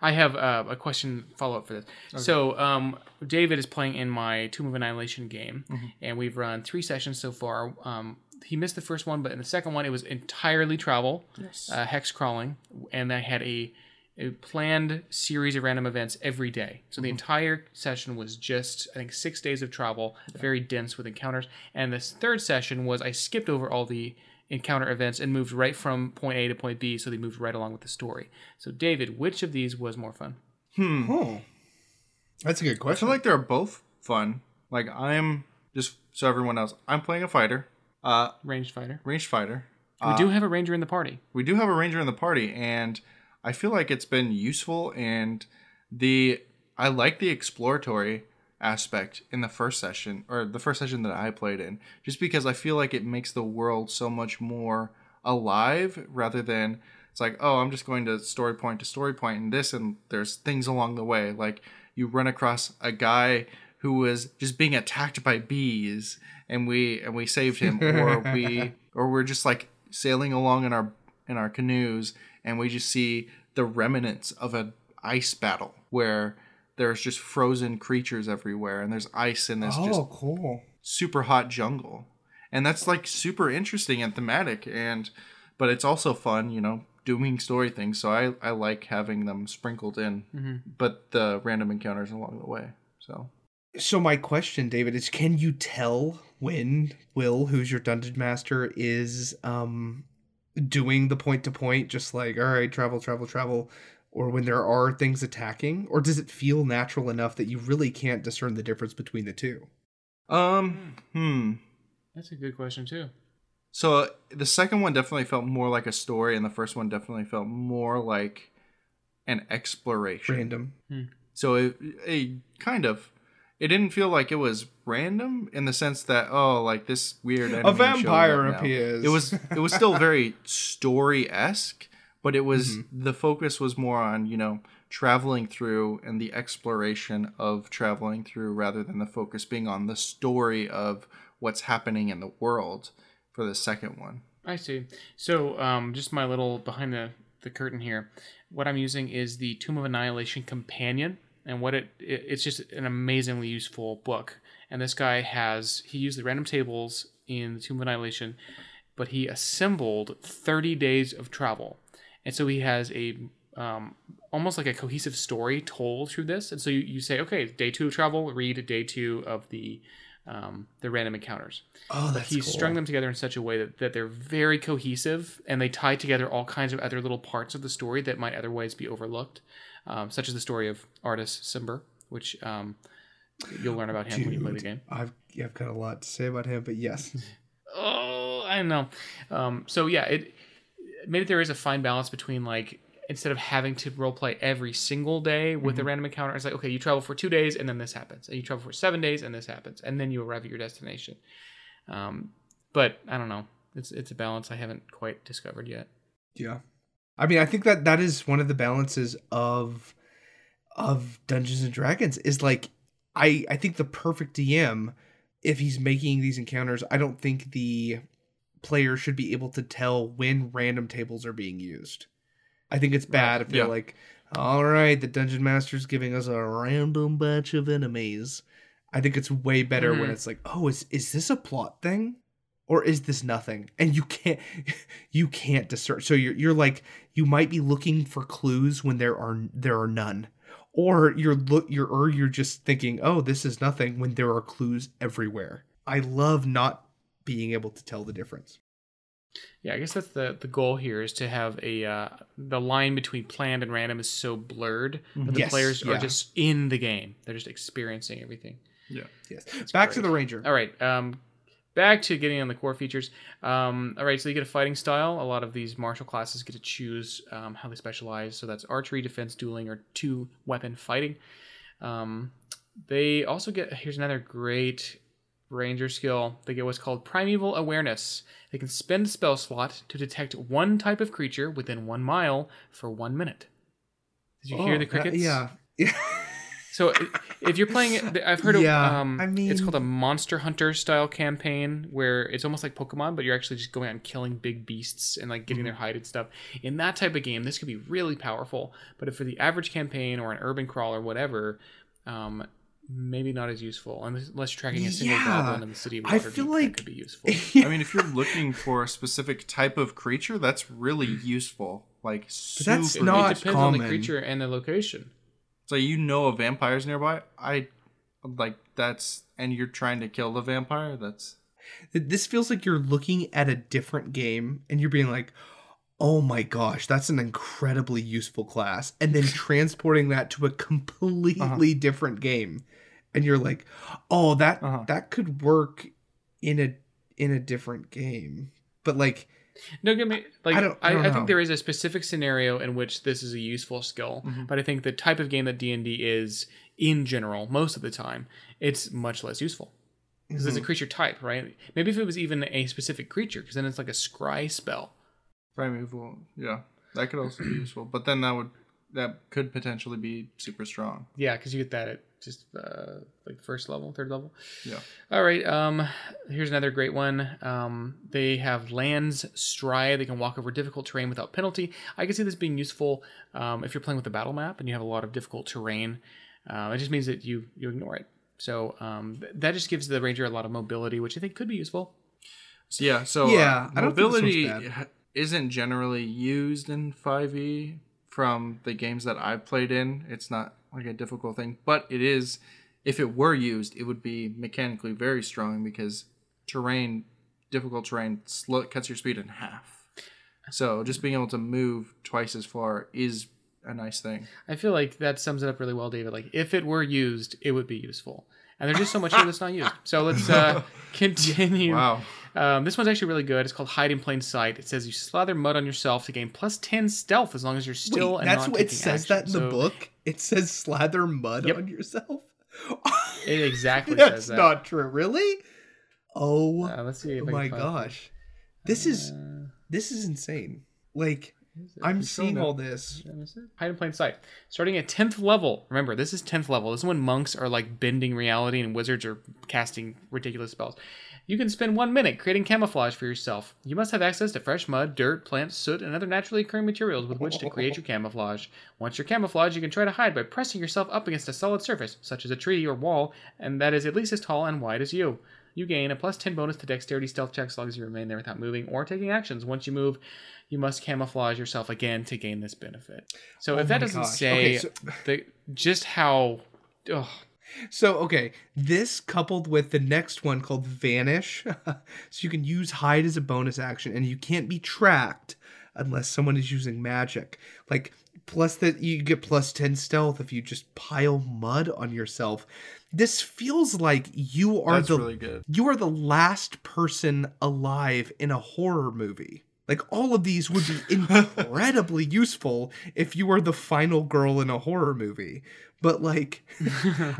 I have uh, a question follow up for this. So, um, David is playing in my Tomb of Annihilation game, and we've run three sessions so far. Um, he missed the first one, but in the second one, it was entirely travel, uh, hex crawling, and I had a, a planned series of random events every day. So the entire session was just, I think, six days of travel, very dense with encounters. And this third session was I skipped over all the encounter events and moved right from point A to point B, so they moved right along with the story. So, David, which of these was more fun? Oh, that's a good question. I feel like they're both fun. Like I'm just so everyone else, I'm playing a fighter, uh, Ranged fighter. ranged fighter. we do have a ranger in the party. we do have a ranger in the party and i feel like it's been useful and the i like the exploratory aspect in the first session or the first session that i played in just because i feel like it makes the world so much more alive rather than it's like oh i'm just going to story point to story point and this and there's things along the way. Like you run across a guy who was just being attacked by bees and we and we saved him or we or we're just like sailing along in our in our canoes and we just see the remnants of an ice battle where there's just frozen creatures everywhere and there's ice in this just oh, cool. super hot jungle. And that's like super interesting and thematic and but it's also fun you know doing story things so i i like having them sprinkled in but the random encounters along the way so. So my question, David, is: Can you tell when Will, who's your dungeon master, is um doing the point to point, just like all right, travel, travel, travel, or when there are things attacking, or does it feel natural enough that you really can't discern the difference between the two? um hmm That's a good question, too. So uh, the second one definitely felt more like a story, and the first one definitely felt more like an exploration. Random. So it, it kind of, it didn't feel like it was random in the sense that oh, like this weird enemy showed vampire appears. It was it was still very story esque, but it was the focus was more on you know traveling through and the exploration of traveling through rather than the focus being on the story of what's happening in the world for the second one. I see. So, um, just my little behind the, the curtain here. What I'm using is the Tomb of Annihilation Companion, and what it, it it's just an amazingly useful book. And this guy has he used the random tables in the Tomb of Annihilation, but he assembled 30 days of travel, and so he has a um, almost like a cohesive story told through this. And so you, you say, okay, day two of travel, read day two of the um, the random encounters Oh, that's he's cool. strung them together in such a way that, that they're very cohesive and they tie together all kinds of other little parts of the story that might otherwise be overlooked, um, such as the story of Artus Cimber, which um, you'll learn about him when you play the game. I've I've got a lot to say about him, but yes, Oh, I know. Um, so yeah, it maybe there is a fine balance between like instead of having to roleplay every single day with a random encounter, it's like okay, you travel for two days and then this happens, and you travel for seven days and this happens, and then you arrive at your destination. Um, but I don't know. It's it's a balance I haven't quite discovered yet. yeah. I mean, I think that that is one of the balances of of Dungeons and Dragons is like I I think the perfect DM if he's making these encounters, I don't think the player should be able to tell when random tables are being used. I think it's bad if they're yeah. like, all right, the dungeon master's giving us a random batch of enemies. I think it's way better when Mhm. it's like, oh, is is this a plot thing? Or is this nothing? And you can't you can't discern. So you're you're like you might be looking for clues when there are there are none. Or you're look you're or you're just thinking, oh, this is nothing when there are clues everywhere. I love not being able to tell the difference. Yeah, I guess that's the the goal here is to have a uh, the line between planned and random is so blurred that the Yes, players are just in the game. They're just experiencing everything. Yeah. Yes. Back to the ranger. All right. Um, back to getting on the core features. Um, all right. So you get a fighting style. A lot of these martial classes get to choose um, how they specialize. So that's archery, defense, dueling, or two weapon fighting. Um, they also get here's another great ranger skill. They get what's called primeval awareness. They can spend a spell slot to detect one type of creature within one mile for one minute. Did you hear Oh, the that- crickets? yeah. So if you're playing it, I've heard Yeah, of um, I it's called a Monster Hunter style campaign where it's almost like Pokemon, but you're actually just going out and killing big beasts and like getting Mm-hmm. their hide and stuff. In that type of game, this could be really powerful. But if for the average campaign or an urban crawl or whatever, um, maybe not as useful unless, unless you're tracking a single Yeah, goblin in the city. Of I Waterdeep, feel that like- could be useful. I mean, if you're looking for a specific type of creature, that's really mm. useful. Like, super that's not it depends on the creature and the location. So you know a vampire's nearby. I like that's, and you're trying to kill the vampire. That's This feels like you're looking at a different game and you're being like, oh my gosh, that's an incredibly useful class. And then transporting that to a uh-huh. completely different game. And you're like, oh, that Uh-huh. that could work in a in a different game. But like No, give me like I I, don't- I I, don't know. think there is a specific scenario in which this is a useful skill, Mm-hmm. but I think the type of game that D and D is in general, most of the time, it's much less useful because it's a Mm-hmm. creature type, right? Maybe if it was even a specific creature, because then it's like a scry spell. primeval. Yeah, that could also be useful. But then that would that could potentially be super strong. Yeah, because you get that at just uh, like first level, third level. Yeah. All right. Um, here's another great one. Um, they have lands stride. They can walk over difficult terrain without penalty. I can see this being useful um, if you're playing with a battle map and you have a lot of difficult terrain. Uh, it just means that you you ignore it. So um, th- that just gives the ranger a lot of mobility, which I think could be useful. So yeah, so Yeah, uh, I don't think this one's mobility isn't generally used in 5e from the games that I've played in. It's not like a difficult thing, but it is. If it were used, it would be mechanically very strong because terrain, difficult terrain, slow, cuts your speed in half. So just being able to move twice as far is a nice thing. I feel like that sums it up really well, David. Like if it were used, it would be useful. And there's just so much here that's not used. So let's uh, continue. Wow. Um, this one's actually really good. It's called Hide in Plain Sight. It says you slather mud on yourself to gain plus 10 stealth as long as you're still wait, that's what it says action. that in the So book. It says slather mud Yep. on yourself. It exactly That's says that. not true. Really? Oh Uh, let's see if my gosh. This is Uh, this is insane. Like? I'm seeing all this. Did I miss it? Hide in plain sight. Starting at 10th level. Remember, this is 10th level. This is when monks are like bending reality and wizards are casting ridiculous spells. You can spend one minute creating camouflage for yourself. You must have access to fresh mud, dirt, plants, soot, and other naturally occurring materials with which to create your camouflage. Once you're camouflaged, you can try to hide by pressing yourself up against a solid surface, such as a tree or wall, and that is at least as tall and wide as you. You gain a plus 10 bonus to dexterity stealth checks as long as you remain there without moving or taking actions. Once you move, you must camouflage yourself again to gain this benefit. So oh if that Oh doesn't gosh. say Okay, so- the, just how. ugh, So okay, this coupled with the next one called Vanish, so you can use hide as a bonus action, and you can't be tracked unless someone is using magic. Like plus that you get plus ten stealth if you just pile mud on yourself. This feels like you are That's the really you are the last person alive in a horror movie. Like all of these would be incredibly useful if you were the final girl in a horror movie. But like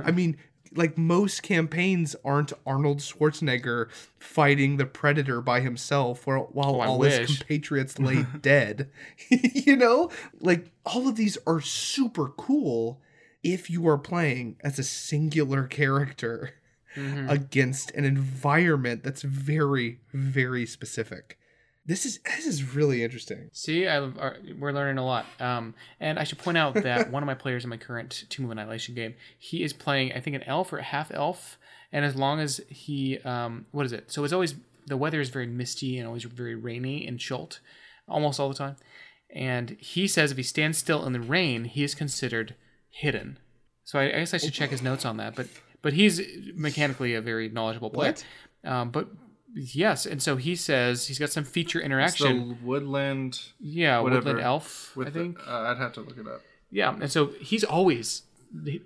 I mean, like most campaigns aren't Arnold Schwarzenegger fighting the predator by himself while, while Oh, all his compatriots lay dead. you know? Like all of these are super cool if you are playing as a singular character mhm. against an environment that's very very specific. This is this is really interesting. See, I, are, we're learning a lot. Um, and I should point out that one of my players in my current Tomb of Annihilation game, he is playing, I think, an elf or a half elf. And as long as he, um, what is it? So it's always the weather is very misty and always very rainy in Chult, almost all the time. And he says if he stands still in the rain, he is considered hidden. So I, I guess I should check his notes on that. But but he's mechanically a very knowledgeable player. What? Um, but yes, and so he says he's got some feature It's interaction. the woodland. Yeah, whatever, woodland elf. With I think. The, uh, I'd have to look it up. yeah, and so he's always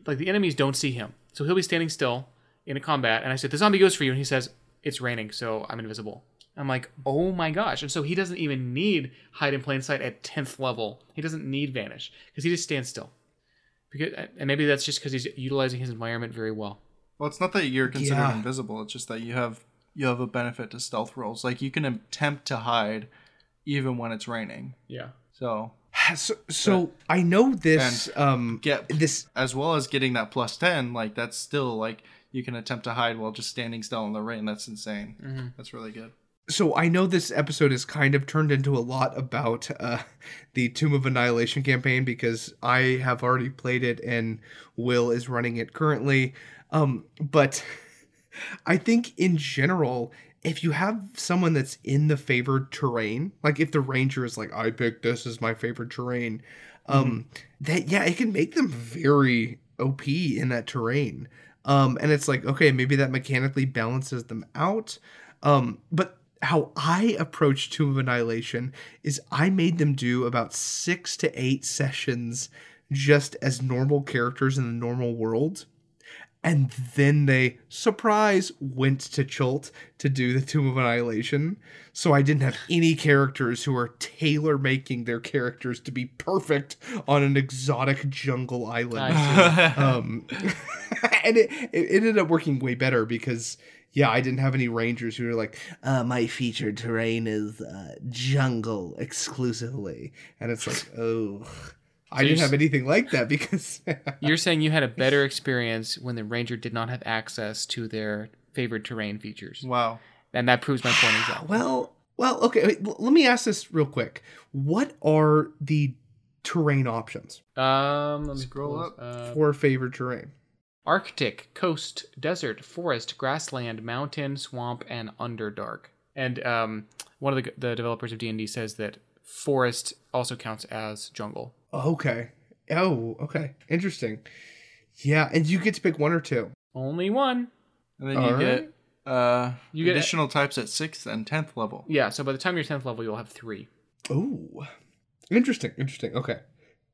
like the enemies don't see him, so he'll be standing still in a combat. And I said, "The zombie goes for you," and he says, "It's raining, so I'm invisible." I'm like, "Oh my gosh!" And so he doesn't even need hide in plain sight at tenth level. He doesn't need vanish because he just stands still. Because and maybe that's just because he's utilizing his environment very well. Well, it's not that you're considered Yeah. invisible. It's just that you have you have a benefit to stealth rolls. Like you can attempt to hide even when it's raining. Yeah. So So, so I know this. Um, Get this. as well as getting that plus ten. Like that's still like you can attempt to hide while just standing still in the rain. That's insane. That's really good. So I know this episode is kind of turned into a lot about uh, the Tomb of Annihilation campaign because I have already played it and Will is running it currently. Um, but I think in general, if you have someone that's in the favored terrain, like if the ranger is like, I picked this as my favorite terrain, um, that yeah, it can make them very OP in that terrain. Um, and it's like, okay, maybe that mechanically balances them out. Um, but how I approach Tomb of Annihilation is I made them do about six to eight sessions just as normal characters in the normal world. And then they, surprise, went to Chult to do the Tomb of Annihilation. So I didn't have any characters who are tailor making their characters to be perfect on an exotic jungle island. Um, and it, it ended up working way better because yeah i didn't have any rangers who were like uh, my featured terrain is uh, jungle exclusively. And it's like oh i didn't have anything like that because You're saying you had a better experience when the ranger did not have access to their favorite terrain features, Wow. and that proves my point exactly. well well okay wait, l- let me ask this real quick what are the terrain options Um, let me Scroll up. this up. for favorite terrain Arctic, coast, desert, forest, grassland, mountain, swamp, and underdark. And um, one of the, the developers of D and D says that forest also counts as jungle. Okay oh okay interesting yeah and you get to pick one or two Only one. And then you All get uh You get- additional types at sixth and tenth level. Yeah. So by the time you're tenth level, you'll have three. oh interesting interesting okay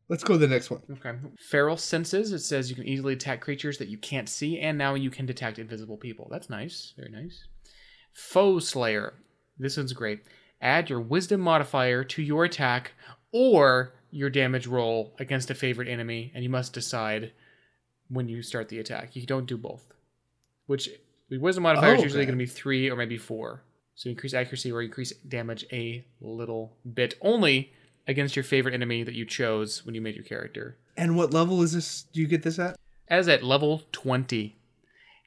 let's go to the next one Okay. Feral senses. It says you can easily attack creatures that you can't see, and now you can detect invisible people. That's nice. Very nice. Foe Slayer. This one's great. Add your Wisdom modifier to your attack or your damage roll against a favorite enemy, and you must decide when you start the attack. You don't do both. Which the Wisdom modifier is Oh, usually okay. going to be three or maybe four. So increase accuracy or increase damage a little bit, only against your favorite enemy that you chose when you made your character. And what level is this? Do you get this at? As at level 20.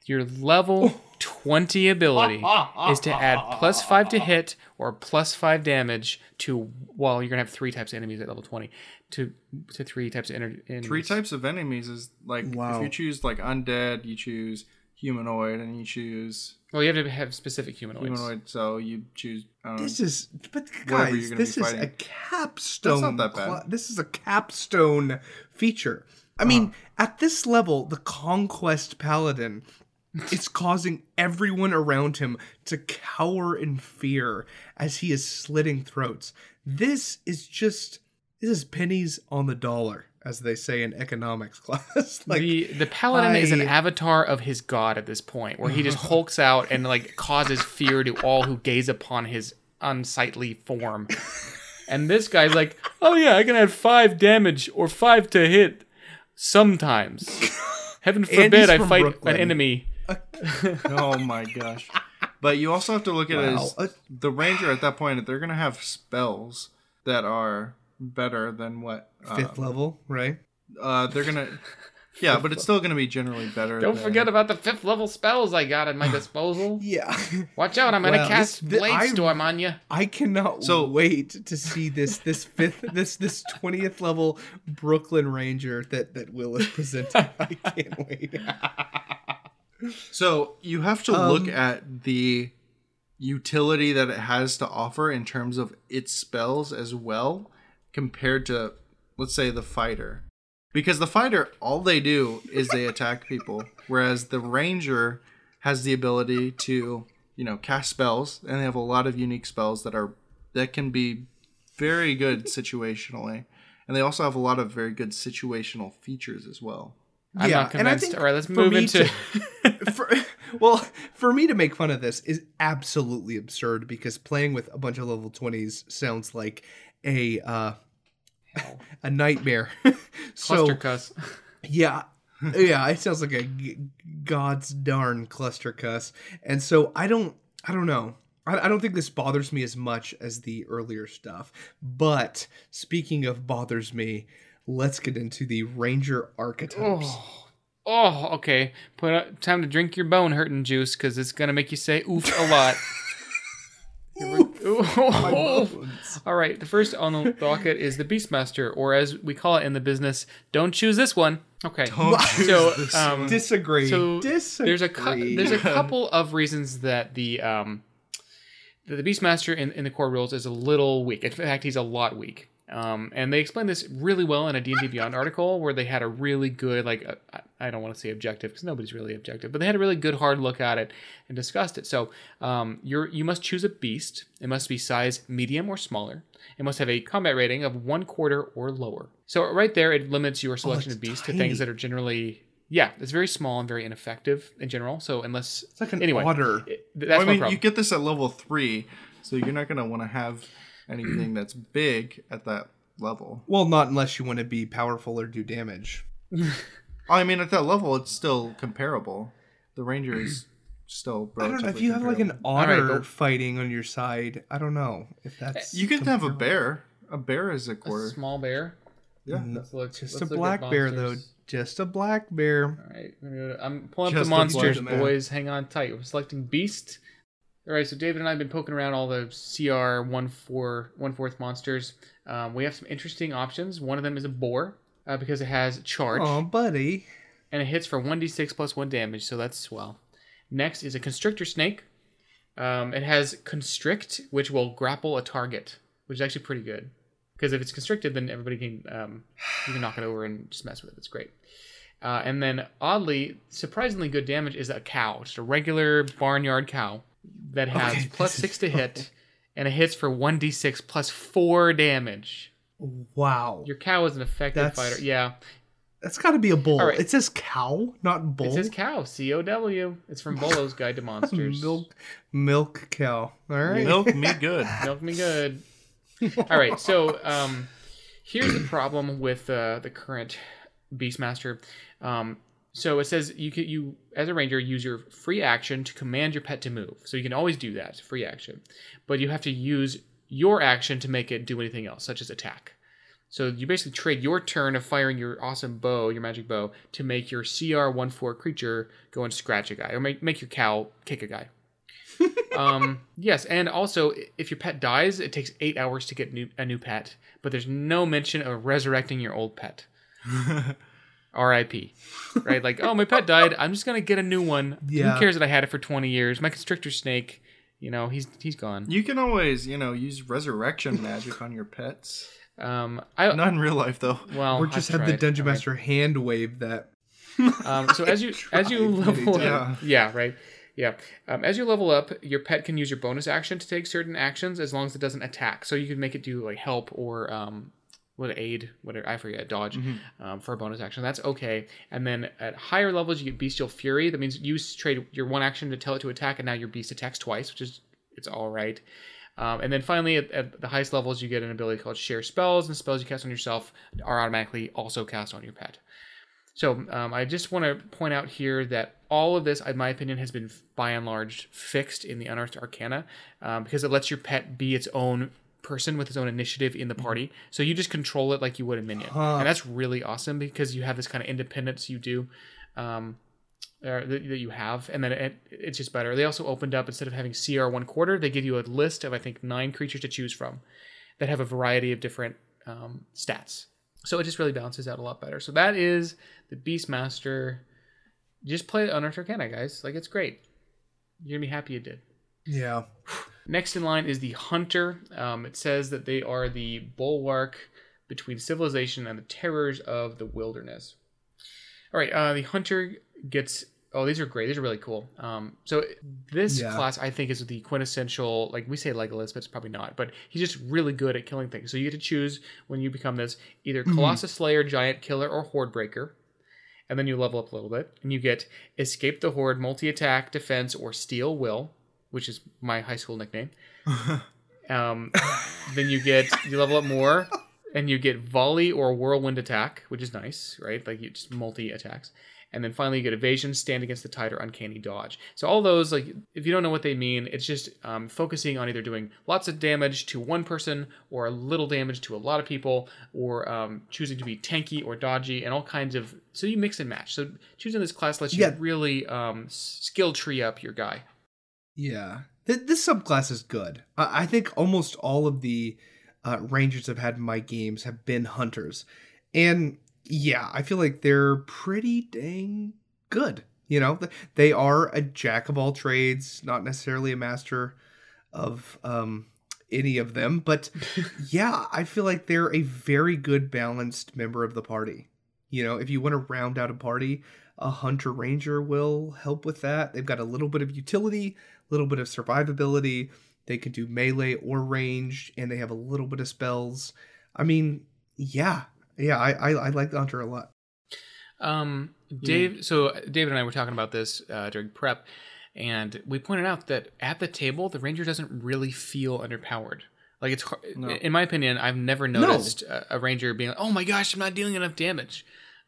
Your level 20 ability is to add plus 5 to hit or plus 5 damage to well you're going to have three types of enemies at level 20 to to three types of ener- enemies. Three types of enemies is like Wow. if you choose like undead, you choose humanoid, and you choose Well, you have to have specific humanoids. humanoid. So you choose. I know, This is, but guys, this be is a capstone. That's not that bad. cla- this is a capstone feature. I mean, uh-huh. at this level, the conquest paladin is causing everyone around him to cower in fear as he is slitting throats. This is just this is pennies on the dollar, as they say in economics class. like the the paladin is an avatar of his god at this point, where he just hulks out and like causes fear to all who gaze upon his unsightly form. And this guy's like, "Oh yeah, I can add five damage or five to hit sometimes." Heaven forbid I fight Brooklyn. an enemy. oh my gosh. But you also have to look at it as the ranger at that point. They're gonna have spells that are better than what fifth um, level, right? Uh, they're gonna. Yeah, but it's still gonna be generally better. Don't than- forget about the fifth level spells I got at my disposal. Yeah. Watch out, I'm gonna Well, cast this- th- Blade I- Storm on you. I cannot So- wait to see this this fifth this this twentieth level Brooklyn Ranger that that Will is presenting. I can't wait. So you have to look Um, at the utility that it has to offer in terms of its spells as well, compared to, let's say, the fighter. Because the fighter, all they do is they attack people, whereas the ranger has the ability to, you know, cast spells, and they have a lot of unique spells that are that can be very good situationally, and they also have a lot of very good situational features as well. I'm Yeah, not and I convinced. think All right, let's move into. for, well, for me to make fun of this is absolutely absurd because playing with a bunch of level twenties sounds like a uh, a nightmare. so Cluster cuss. Yeah. yeah, it sounds like a g- god's darn cluster cuss. And so I don't I don't know. I, I don't think this bothers me as much as the earlier stuff. But speaking of bothers me, let's get into the Ranger archetypes. Oh, oh, okay. Put up, time to drink your bone hurting juice because it's gonna make you say oof a lot. Here we- My Ooh. bones. All right, the first on the docket is the Beastmaster, or as we call it in the business, don't choose this one. Okay. Don't so, um. Disagree. so Disagree. there's a cou- there's a couple of reasons that the um the Beastmaster in, in the core rules is a little weak. In fact, he's a lot weak. Um, and they explain this really well in a D&D Beyond article where they had a really good like uh, I- don't want to say objective because nobody's really objective, but they had a really good hard look at it and discussed it. So um, you're you must choose a beast. It must be size medium or smaller. It must have a combat rating of one quarter or lower. So right there, it limits your selection it's of beasts tiny. to things that are generally yeah, it's very small and very ineffective in general. So unless It's like an anyway, otter. it- Well, I mean, problem. you get this at level three, so you're not gonna want to have anything that's big at that level. Well, not unless you want to be powerful or do damage. I mean, at that level, it's still comparable. The ranger is still. I don't know if you have like an otter right, but- fighting on your side. I don't know if that's. You can have a bear. A bear is a a quarter. small bear. Yeah. Let's look. Just let's a black bear though. Just a black bear. All right, we're gonna go to- I'm pulling up the monsters, boys. Hang on tight. We're selecting beast. All right, so David and I have been poking around all the CR one four one fourth monsters. Um, we have some interesting options. One of them is a boar uh, because it has charge Oh, buddy. and it hits for one d six plus one damage, so that's swell. Next is a constrictor snake. Um, it has constrict, which will grapple a target, which is actually pretty good. Because if it's constricted, then everybody can um, you can knock it over and just mess with it. It's great. Uh, and then oddly, surprisingly good damage is a cow, just a regular barnyard cow that has Okay, six is- to hit, and it hits for one d six plus four damage. Wow. Your cow is an effective That's- fighter. Yeah, That's got to be a bull. All right. It says cow, not bull. it says cow. C O W. It's from Volo's Guide to Monsters. milk, milk cow. All right. Milk me good. Milk me good. All right, so um, here's the problem with uh, the current Beastmaster. Um, so it says you can you as a ranger use your free action to command your pet to move. So you can always do that, free action, but you have to use your action to make it do anything else, such as attack. So you basically trade your turn of firing your awesome bow, your magic bow, to make your CR one four creature go and scratch a guy, or make make your cow kick a guy um, yes, and also if your pet dies, it takes eight hours to get new, a new pet, but there's no mention of resurrecting your old pet. R.I.P. Right? Like, oh, my pet died. I'm just gonna get a new one. Yeah. Who cares that I had it for 20 years? My constrictor snake, you know, he's he's gone. You can always, you know, use resurrection magic on your pets. Um, I Not in real life, though. well, or just I've have the dungeon All right. master hand wave that. Um, so as you as you level times. up, yeah, right, yeah. Um, as you level up, your pet can use your bonus action to take certain actions as long as it doesn't attack. So you can make it do like help or um, what aid, whatever I forget, dodge um, for a bonus action. That's okay. And then at higher levels, you get bestial fury. That means you trade your one action to tell it to attack, and now your beast attacks twice, which is it's all right. Um, and then finally, at, at the highest levels, you get an ability called Share Spells, and spells you cast on yourself are automatically also cast on your pet. So um, I just want to point out here that all of this, in my opinion, has been by and large fixed in the Unearthed Arcana um, because it lets your pet be its own person with his own initiative in the party. So you just control it like you would a minion, Huh. and that's really awesome because you have this kind of independence you do. Um, that, that you have, and then it, it's just better. They also opened up instead of having CR one quarter, they give you a list of I think nine creatures to choose from that have a variety of different um, stats. So it just really balances out a lot better. So that is the Beastmaster. Just play Unearthed Arcana, guys. Like it's great. You're gonna be happy you did. Yeah. Next in line is the Hunter. Um, it says that they are the bulwark between civilization and the terrors of the wilderness. All right, uh, the Hunter gets. Oh, these are great. These are really cool. Um, so this Yeah. class, I think, is the quintessential. Like we say, Legolas, but it's probably not. But he's just really good at killing things. So you get to choose when you become this either Colossus Slayer, Giant Killer, or Horde Breaker. And then you level up a little bit, and you get Escape the Horde, Multi Attack, Defense, or Steel Will, which is my high school nickname. Um, then you get you level up more, and you get volley or whirlwind attack, which is nice, right? Like you just multi attacks, And then finally, you get evasion, stand against the tide, or uncanny dodge. So all those, like, if you don't know what they mean, it's just um, focusing on either doing lots of damage to one person, or a little damage to a lot of people, or um, choosing to be tanky or dodgy, and all kinds of. So you mix and match. So choosing this class lets you Yeah. really um, skill tree up your guy. Yeah, Th- this subclass is good. I, I think almost all of the uh, rangers I've had in my games have been hunters, and yeah, I feel like they're pretty dang good. You know, they are a jack of all trades, not necessarily a master of um, any of them, but yeah, I feel like they're a very good balanced member of the party. You know, if you want to round out a party, a hunter ranger will help with that. They've got a little bit of utility, little bit of survivability. They can do melee or range, and they have a little bit of spells. I mean, yeah, yeah, I I, I like the hunter a lot. Um, Dave. So David and I were talking about this uh, during prep, and we pointed out that at the table, the ranger doesn't really feel underpowered. Like it's, hard, No. in my opinion, I've never noticed a, a ranger being like, "Oh my gosh, I'm not dealing enough damage."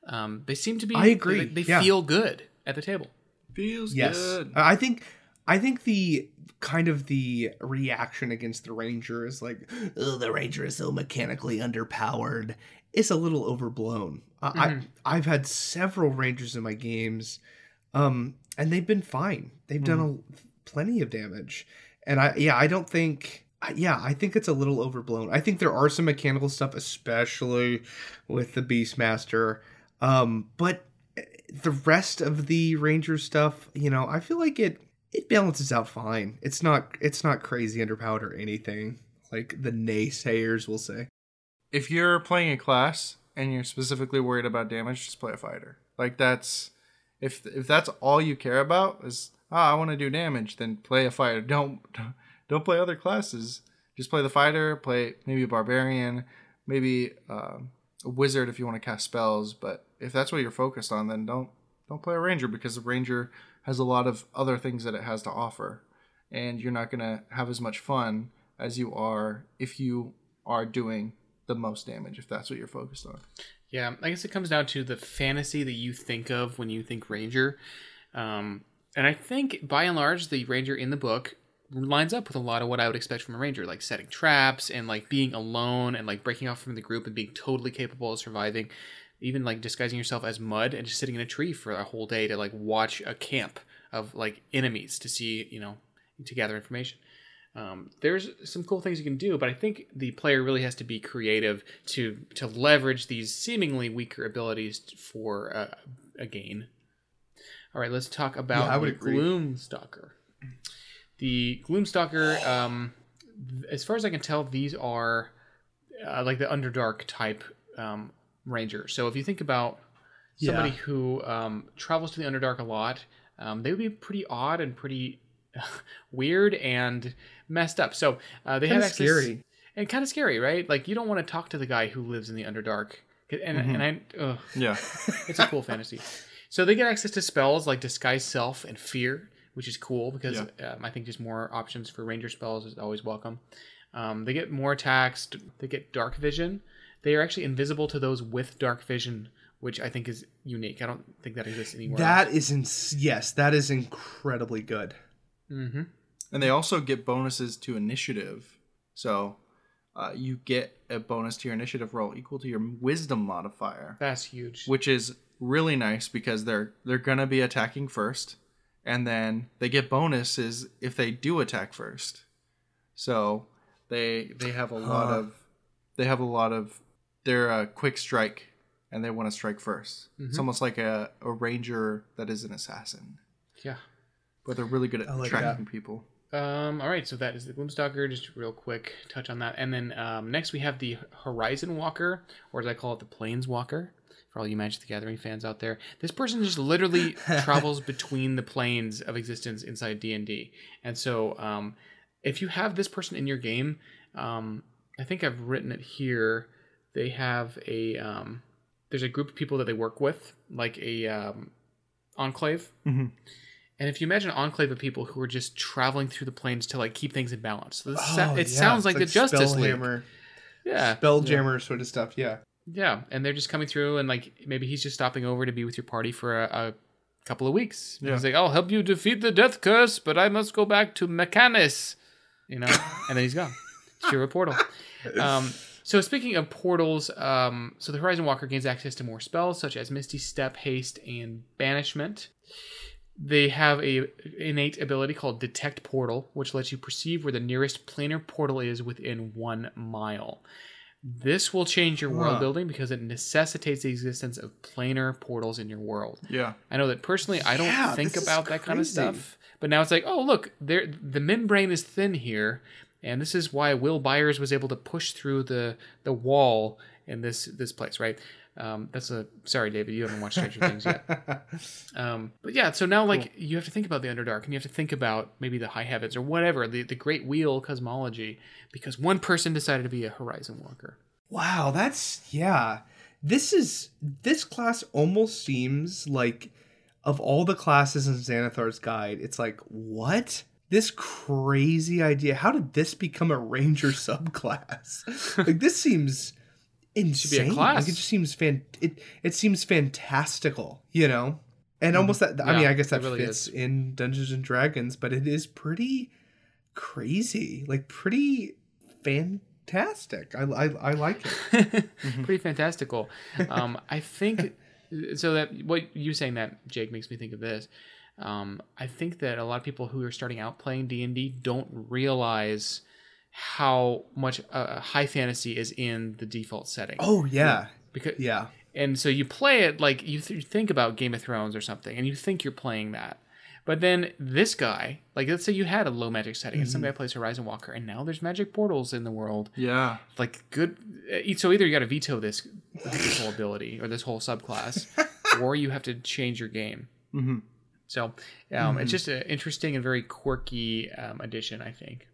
Um, they seem to be. I agree, They, they yeah. feel good at the table. Feels Yes, good. I think I think the kind of the reaction against the ranger is like, oh, the ranger is so mechanically underpowered. It's a little overblown. I, Mhm. I I've had several rangers in my games, um, and they've been fine. They've done a, plenty of damage, and I yeah I don't think. Yeah, I think it's a little overblown. I think there are some mechanical stuff, especially with the Beastmaster. Um, but the rest of the ranger stuff you know i feel like it it balances out fine it's not it's not crazy underpowered or anything like the naysayers will say if you're playing a class and you're specifically worried about damage, just play a fighter. Like that's if if that's all you care about is ah I want to do damage, then play a fighter. Don't don't play other classes. Just play the fighter. Play maybe a barbarian, maybe um, a wizard if you want to cast spells. But if that's what you're focused on, then don't don't play a ranger because the ranger has a lot of other things that it has to offer, and you're not gonna have as much fun as you are if you are doing the most damage if that's what you're focused on. Yeah, I guess it comes down to the fantasy that you think of when you think ranger. Um, and I think by and large, the ranger in the book lines up with a lot of what I would expect from a ranger, like setting traps and like being alone and like breaking off from the group and being totally capable of surviving. Even like disguising yourself as mud and just sitting in a tree for a whole day to like watch a camp of like enemies to see, you know, to gather information. Um, there's some cool things you can do, but I think the player really has to be creative to to leverage these seemingly weaker abilities for uh, a gain. All right, let's talk about Yeah, I would the agree. Gloomstalker. The Gloomstalker, um, as far as I can tell, these are uh, like the Underdark type um, ranger. So if you think about somebody Yeah. who um, travels to the Underdark a lot, um, they would be pretty odd and pretty weird and messed up. So uh, they Kinda have access, scary. and kind of scary, right? Like you don't want to talk to the guy who lives in the Underdark, and and I, ugh, Yeah. it's a cool fantasy. So they get access to spells like disguise self and fear, which is cool because um, I think just more options for ranger spells is always welcome. Um, they get more attacks. They get dark vision. They are actually invisible to those with dark vision, which I think is unique. I don't think that exists anywhere. that is in yes that is incredibly good hmm And they also get bonuses to initiative. So uh, you get a bonus to your initiative roll equal to your wisdom modifier, That's huge. which is really nice because they're they're gonna be attacking first, and then they get bonuses if they do attack first. So they they have a lot Huh. of they have a lot of they're a quick strike and they want to strike 1st It's Mhm. almost like a, a ranger that is an assassin, yeah. but they're really good at I like attracting people. Um, all right, so that is the Gloomstalker. Just real quick touch on that, and then um, next we have the Horizon Walker, or as I call it, the Planeswalker. For all you Magic the Gathering fans out there, this person just literally travels between the planes of existence inside D and D. And so, um, if you have this person in your game, um, I think I've written it here. They have a um, there's a group of people that they work with, like a um, enclave. Mhm. And if you imagine an enclave of people who are just traveling through the planes to like keep things in balance, so Oh, sa- it yeah, sounds it's like, the Justice League. Spellhammer, Yeah, Spelljammer sort of stuff yeah Yeah, and they're just coming through, and like maybe he's just stopping over to be with your party for a, a couple of weeks. Yeah. He's like, "I'll help you defeat the death curse, but I must go back to Mechanus," you know, and then he's gone through a portal. Um, so speaking of portals, um, so the Horizon Walker gains access to more spells such as Misty Step, Haste, and Banishment. They have a innate ability called Detect Portal, which lets you perceive where the nearest planar portal is within one mile. This will change your world building because it necessitates the existence of planar portals in your world. Yeah. I know that personally, I don't Yeah, think about that kind of stuff. But now it's like, oh look, there the membrane is thin here, and this is why Will Byers was able to push through the the wall in this this place, right? Um, that's a sorry, David, you haven't watched Stranger Things yet. Um, but yeah, so now like you have to think about the Underdark, and you have to think about maybe the High Heavens or whatever the the Great Wheel cosmology, because one person decided to be a Horizon Walker. Wow, that's yeah. This is this class almost seems like of all the classes in Xanathar's guide, it's like what? This crazy idea. How did this become a ranger subclass? like this seems insane. a class. Like it just seems fan it it seems fantastical, you know? And almost that I mean, I guess that it really fits is. in Dungeons and Dragons, but it is pretty crazy. Like pretty fantastic. I I, I like it. pretty fantastical. Um, I think so. That what you saying that Jake makes me think of this. Um, I think that a lot of people who are starting out playing D and D don't realize how much uh, high fantasy is in the default setting. Oh yeah. because Yeah. and so you play it like you, th- you think about Game of Thrones or something, and you think you're playing that. But then this guy, like let's say you had a low magic setting, and some guy plays Horizon Walker, and now there's magic portals in the world Yeah. like good so either you got to veto this this whole ability or this whole subclass or you have to change your game hmm so um, it's just an interesting and very quirky um, addition i think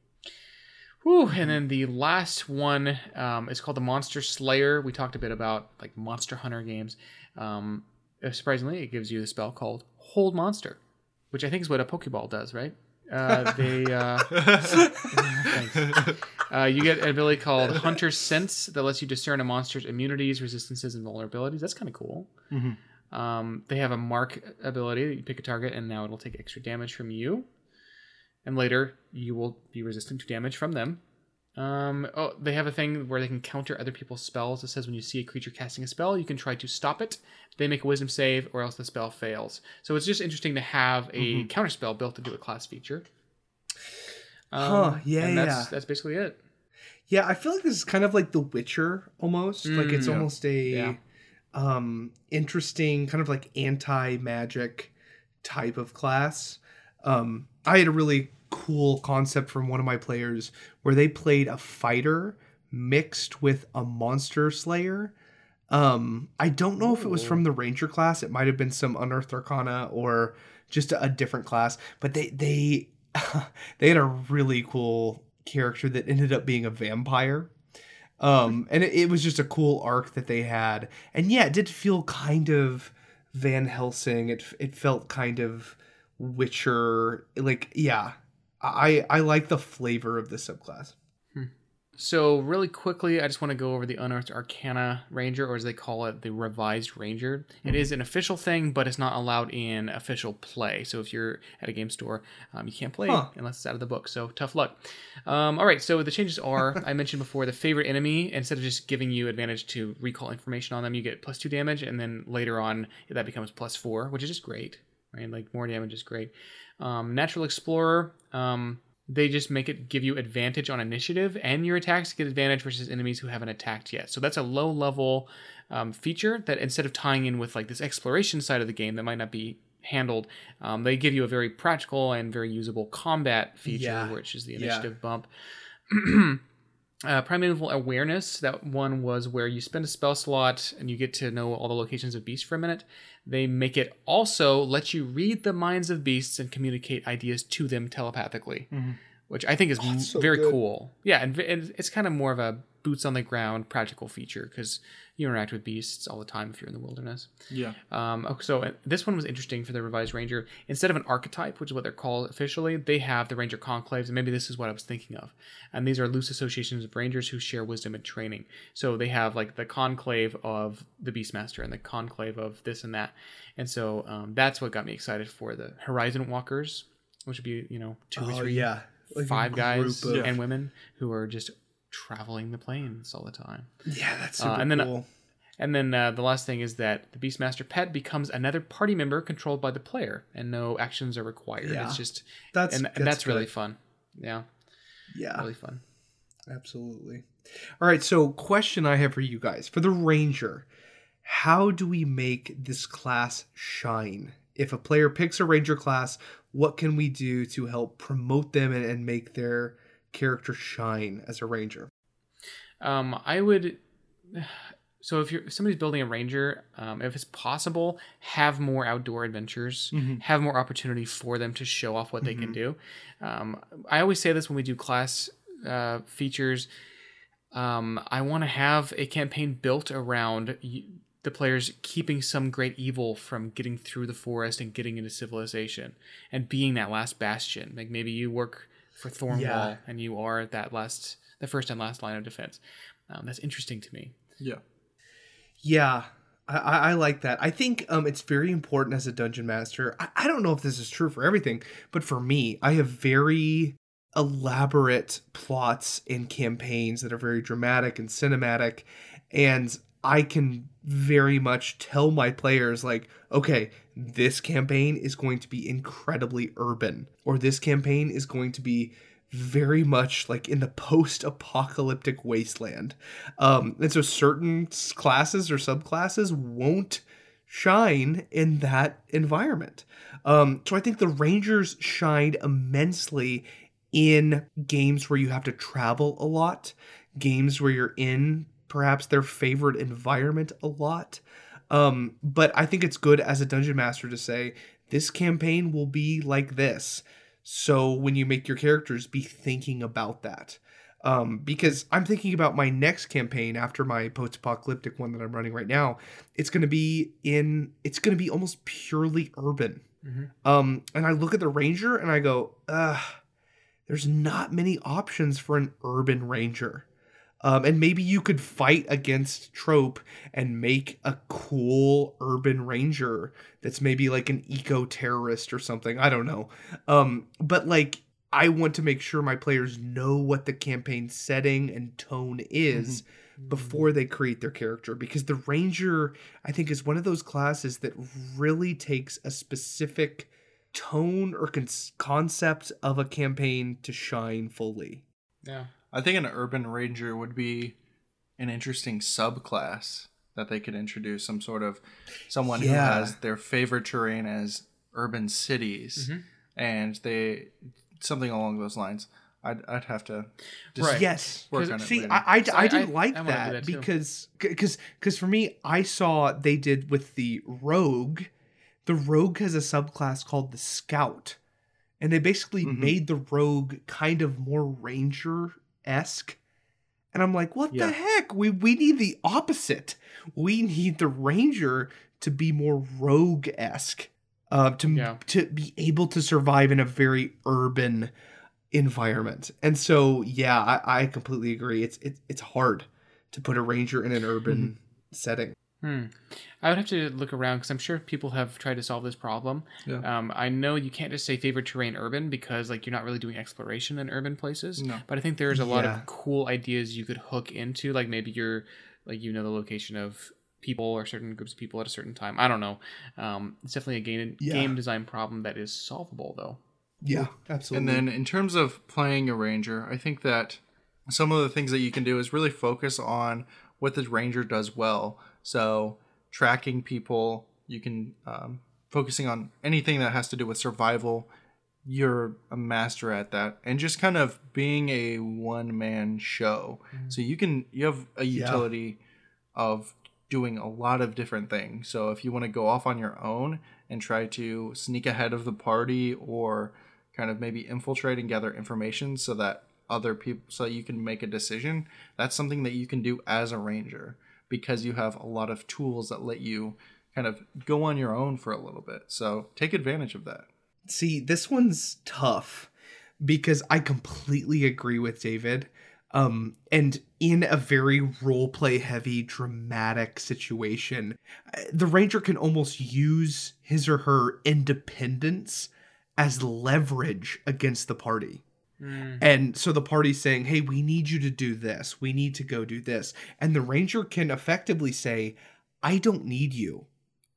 Whew. and then the last one um, is called the monster slayer we talked a bit about like monster hunter games um, uh, surprisingly it gives you the spell called hold monster which i think is what a pokeball does right uh, they uh, Uh, you get an ability called Hunter's Sense that lets you discern a monster's immunities, resistances, and vulnerabilities. That's kind of cool. Mhm. Um, they have a mark ability that you pick a target, and now it'll take extra damage from you. And later, you will be resistant to damage from them. Um, oh, they have a thing where they can counter other people's spells. It says when you see a creature casting a spell, you can try to stop it. They make a wisdom save, or else the spell fails. So it's just interesting to have a counter spell built into a class feature. Um, Huh, yeah, and that's, yeah. that's basically it. Yeah, I feel like this is kind of like The Witcher almost. like it's Mm, yeah. almost a Yeah. Um interesting kind of like anti-magic type of class. Um I had a really cool concept from one of my players where they played a fighter mixed with a monster slayer. Um I don't know if it was from the ranger class. It might have been some unearthed arcana or just a, a different class, but they they they had a really cool character that ended up being a vampire. Um, and it, it was just a cool arc that they had. And yeah, it did feel kind of Van Helsing. It it felt kind of Witcher. Like yeah, I I like the flavor of the subclass. So really quickly, I just want to go over the Unearthed Arcana Ranger, or as they call it, the Revised Ranger. It is an official thing, but it's not allowed in official play. So if you're at a game store, um, you can't play Huh. unless it's out of the book. So tough luck. Um, all right, so the changes are I mentioned before the favorite enemy. Instead of just giving you advantage to recall information on them, you get plus two damage, and then later on that becomes plus four, which is just great. Right, like more damage is great. Um, Natural Explorer. Um, they just make it give you advantage on initiative and your attacks get advantage versus enemies who haven't attacked yet so that's a low level um, feature that instead of tying in with like this exploration side of the game that might not be handled um, they give you a very practical and very usable combat feature Yeah. which is the Yeah. initiative bump uh, primeval awareness. That one was where you spend a spell slot and you get to know all the locations of beasts for a minute. They make it also let you read the minds of beasts and communicate ideas to them telepathically which i think is Oh, so very good. cool. Yeah and, and it's kind of more of a boots on the ground practical feature because you interact with beasts all the time if you're in the wilderness. Yeah. Um, oh, so uh, this one was interesting for the revised ranger. Instead of an archetype, which is what they're called officially, they have the ranger conclaves, and maybe this is what I was thinking of. And these are loose associations of rangers who share wisdom and training. So they have like the conclave of the beastmaster and the conclave of this and that. And so um, that's what got me excited for the horizon walkers, which would be you know two or three, yeah, Like five guys of- and women who are just traveling the plains all the time. Yeah, that's Uh, and then- cool. And then uh, the last thing is that the Beastmaster pet becomes another party member controlled by the player, and no actions are required. Yeah. It's just That's and, and that's, really fun. Yeah, yeah. really fun. Absolutely. All right, so question I have for you guys. For the Ranger, how do we make this class shine? If a player picks a Ranger class, what can we do to help promote them and, and make their character shine as a Ranger? Um, I would. So if you're if somebody's building a ranger, um, if it's possible, have more outdoor adventures, have more opportunity for them to show off what they can do. Um, I always say this when we do class uh, features. Um, I want to have a campaign built around the players keeping some great evil from getting through the forest and getting into civilization and being that last bastion. Like maybe you work for Thornwall Yeah. and you are that last, the first and last line of defense. Um, that's interesting to me. Yeah. Yeah, I, I like that. I think um, it's very important as a dungeon master. I, I don't know if this is true for everything, but for me, I have very elaborate plots and campaigns that are very dramatic and cinematic, and I can very much tell my players like, okay, this campaign is going to be incredibly urban, or this campaign is going to be very much like in the post-apocalyptic wasteland. Um and so certain classes or subclasses won't shine in that environment. Um so i think the rangers shined immensely in games where you have to travel a lot games where you're in perhaps their favorite environment a lot um but i think it's good as a dungeon master to say this campaign will be like this so when you make your characters, be thinking about that. Um, because I'm thinking about my next campaign after my post-apocalyptic one that I'm running right now. It's going to be in. It's going to be almost purely urban. Mhm. Um, and I look at the ranger and I go, Ugh, there's not many options for an urban ranger. Um, and maybe you could fight against trope and make a cool urban ranger that's maybe like an eco terrorist or something. I don't know. Um, but like, I want to make sure my players know what the campaign setting and tone is before they create their character because the ranger I think is one of those classes that really takes a specific tone or con- concept of a campaign to shine fully. Yeah. I think an urban ranger would be an interesting subclass that they could introduce. Some sort of someone who has their favorite terrain as urban cities, Mhm. and they something along those lines. I'd, I'd have to just Right. Yes. work 'Cause- on See, later. I, I, So I I- do I- like I that, that because because because for me, I saw they did with the rogue. The rogue has a subclass called the scout, and they basically Mhm. made the rogue kind of more ranger esque. And I'm like, what Yeah. the heck? We we need the opposite. We need the ranger to be more rogue esque, uh, to Yeah. to be able to survive in a very urban environment. And so, yeah, I, I completely agree. It's it, it's hard to put a ranger in an urban setting. Hmm. I would have to look around because I'm sure people have tried to solve this problem. Yeah. Um, I know you can't just say favorite terrain urban because like you're not really doing exploration in urban places. No. But I think there's a lot Yeah. of cool ideas you could hook into. Like maybe you're like you know the location of people or certain groups of people at a certain time. I don't know. Um, it's definitely a game Yeah. game design problem that is solvable though. Yeah, absolutely. And then in terms of playing a ranger, I think that some of the things that you can do is really focus on what the ranger does well. So tracking people, you can um, focusing on anything that has to do with survival. You're a master at that, and just kind of being a one man show. So you can you have a Yeah. utility of doing a lot of different things. So if you want to go off on your own and try to sneak ahead of the party or kind of maybe infiltrate and gather information so that other people so you can make a decision that's something that you can do as a ranger because you have a lot of tools that let you kind of go on your own for a little bit so take advantage of that See, this one's tough because I completely agree with David. Um, and in a very role play heavy, dramatic situation, the ranger can almost use his or her independence as leverage against the party. And so the party's saying, hey, we need you to do this. We need to go do this. And the ranger can effectively say, I don't need you.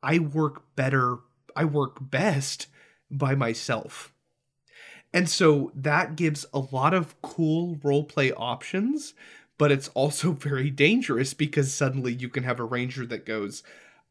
I work better, I work best by myself. And so that gives a lot of cool roleplay options, but it's also very dangerous because suddenly you can have a ranger that goes,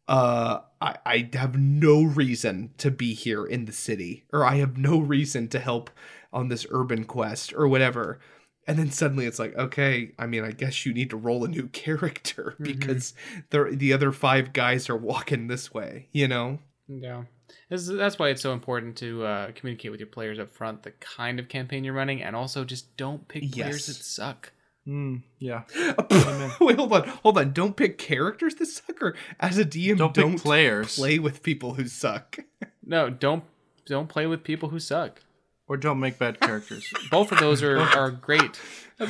uh, I, I have no reason to be here in the city, or I have no reason to help on this urban quest, or whatever. And then suddenly it's like, okay, I mean, I guess you need to roll a new character because the the other five guys are walking this way, you know? Yeah. This is, that's why it's so important to uh, communicate with your players up front the kind of campaign you're running, and also just don't pick players Yes. that suck. mm, yeah Wait, hold on, hold on. Don't pick characters that suck, or as a DM, don't, don't, pick players play with people who suck. No, don't don't play with people who suck. Or don't make bad characters Both of those are, are great.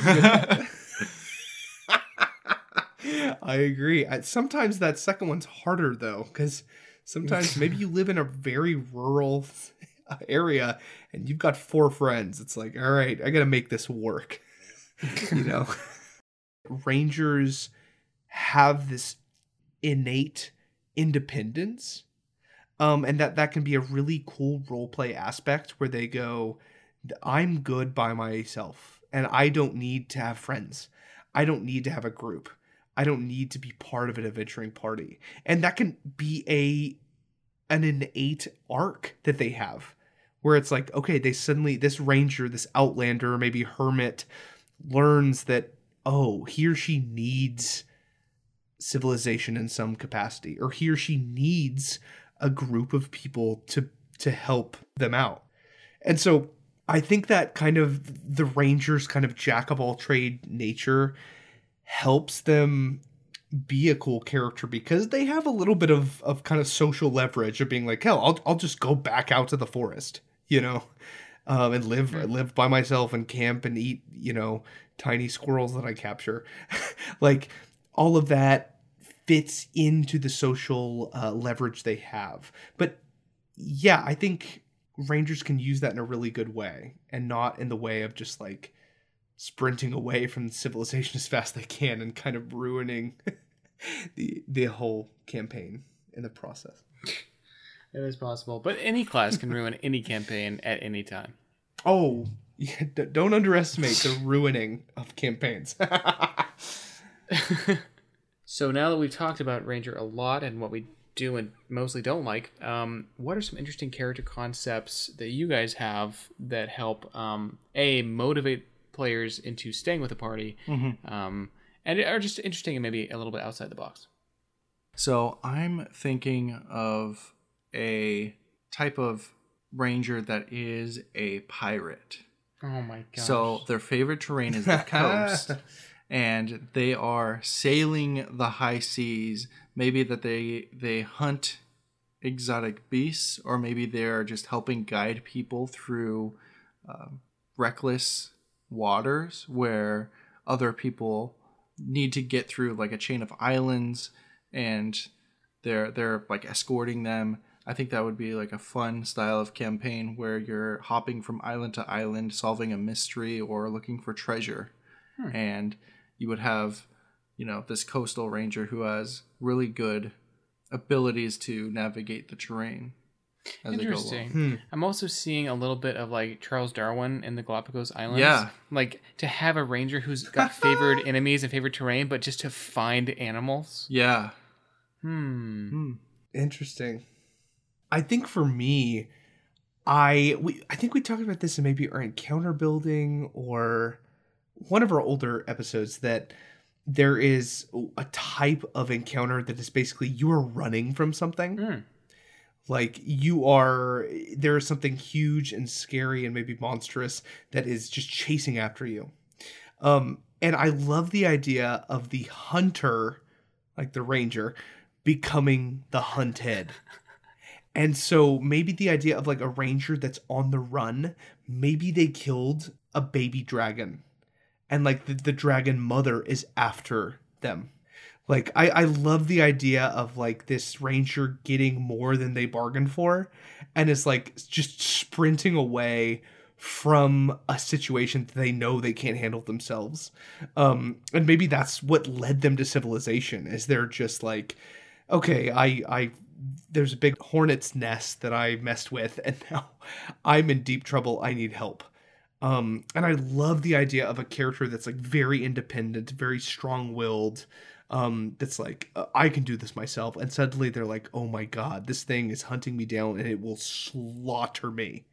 I agree. I, sometimes that second one's harder though, because sometimes maybe you live in a very rural area and you've got four friends. It's like, all right, I got to make this work. you know, rangers have this innate independence, um, and that that can be a really cool role play aspect where they go, "I'm good by myself, and I don't need to have friends. I don't need to have a group." I don't need to be part of an adventuring party. And that can be a an innate arc that they have where it's like, okay, they suddenly this ranger, this outlander, maybe hermit learns that oh, he or she needs civilization in some capacity or he or she needs a group of people to to help them out. And so I think that kind of the ranger's kind of jack of all trade nature helps them be a cool character because they have a little bit of, of kind of social leverage of being like, hell, I'll, I'll just go back out to the forest, you know, um, and live live by myself and camp and eat, you know, tiny squirrels that I capture. like all of that fits into the social uh, leverage they have. But yeah, I think rangers can use that in a really good way and not in the way of just like sprinting away from civilization as fast as they can and kind of ruining the the whole campaign in the process. It is possible, but any class can ruin any campaign at any time. Oh, yeah, d- don't underestimate the ruining of campaigns. So now that we've talked about Ranger a lot and what we do and mostly don't like, um, what are some interesting character concepts that you guys have that help um, a motivate players into staying with the party, um, and are just interesting and maybe a little bit outside the box? So I'm thinking of a type of ranger that is a pirate. Oh my god! So their favorite terrain is the coast, and they are sailing the high seas. Maybe that they they hunt exotic beasts, or maybe they're just helping guide people through um, reckless waters where other people need to get through like a chain of islands, and they're they're like escorting them. I think that would be like a fun style of campaign where you're hopping from island to island, solving a mystery or looking for treasure. And you would have, you know, this coastal ranger who has really good abilities to navigate the terrain as they go along. Interesting. I'm also seeing a little bit of like Charles Darwin in the Galapagos Islands. Yeah. Like to have a ranger who's got favored enemies and favored terrain, but just to find animals. Yeah. Hmm. Hmm. Interesting. I think for me, I we I think we talked about this in maybe our encounter building or one of our older episodes that there is a type of encounter that is basically you are running from something. Hmm. Like you are there is something huge and scary and maybe monstrous that is just chasing after you. Um, and I love the idea of the hunter, like the ranger, becoming the hunted. And so maybe the idea of like a ranger that's on the run, maybe they killed a baby dragon. And like the, the dragon mother is after them. Like I, I love the idea of like this ranger getting more than they bargained for and is like just sprinting away from a situation that they know they can't handle themselves. Um and maybe that's what led them to civilization is they're just like okay, I I there's a big hornet's nest that I messed with and now I'm in deep trouble. I need help. Um and I love the idea of a character that's like very independent, very strong-willed um that's like uh, i can do this myself and suddenly they're like oh my god this thing is hunting me down and it will slaughter me.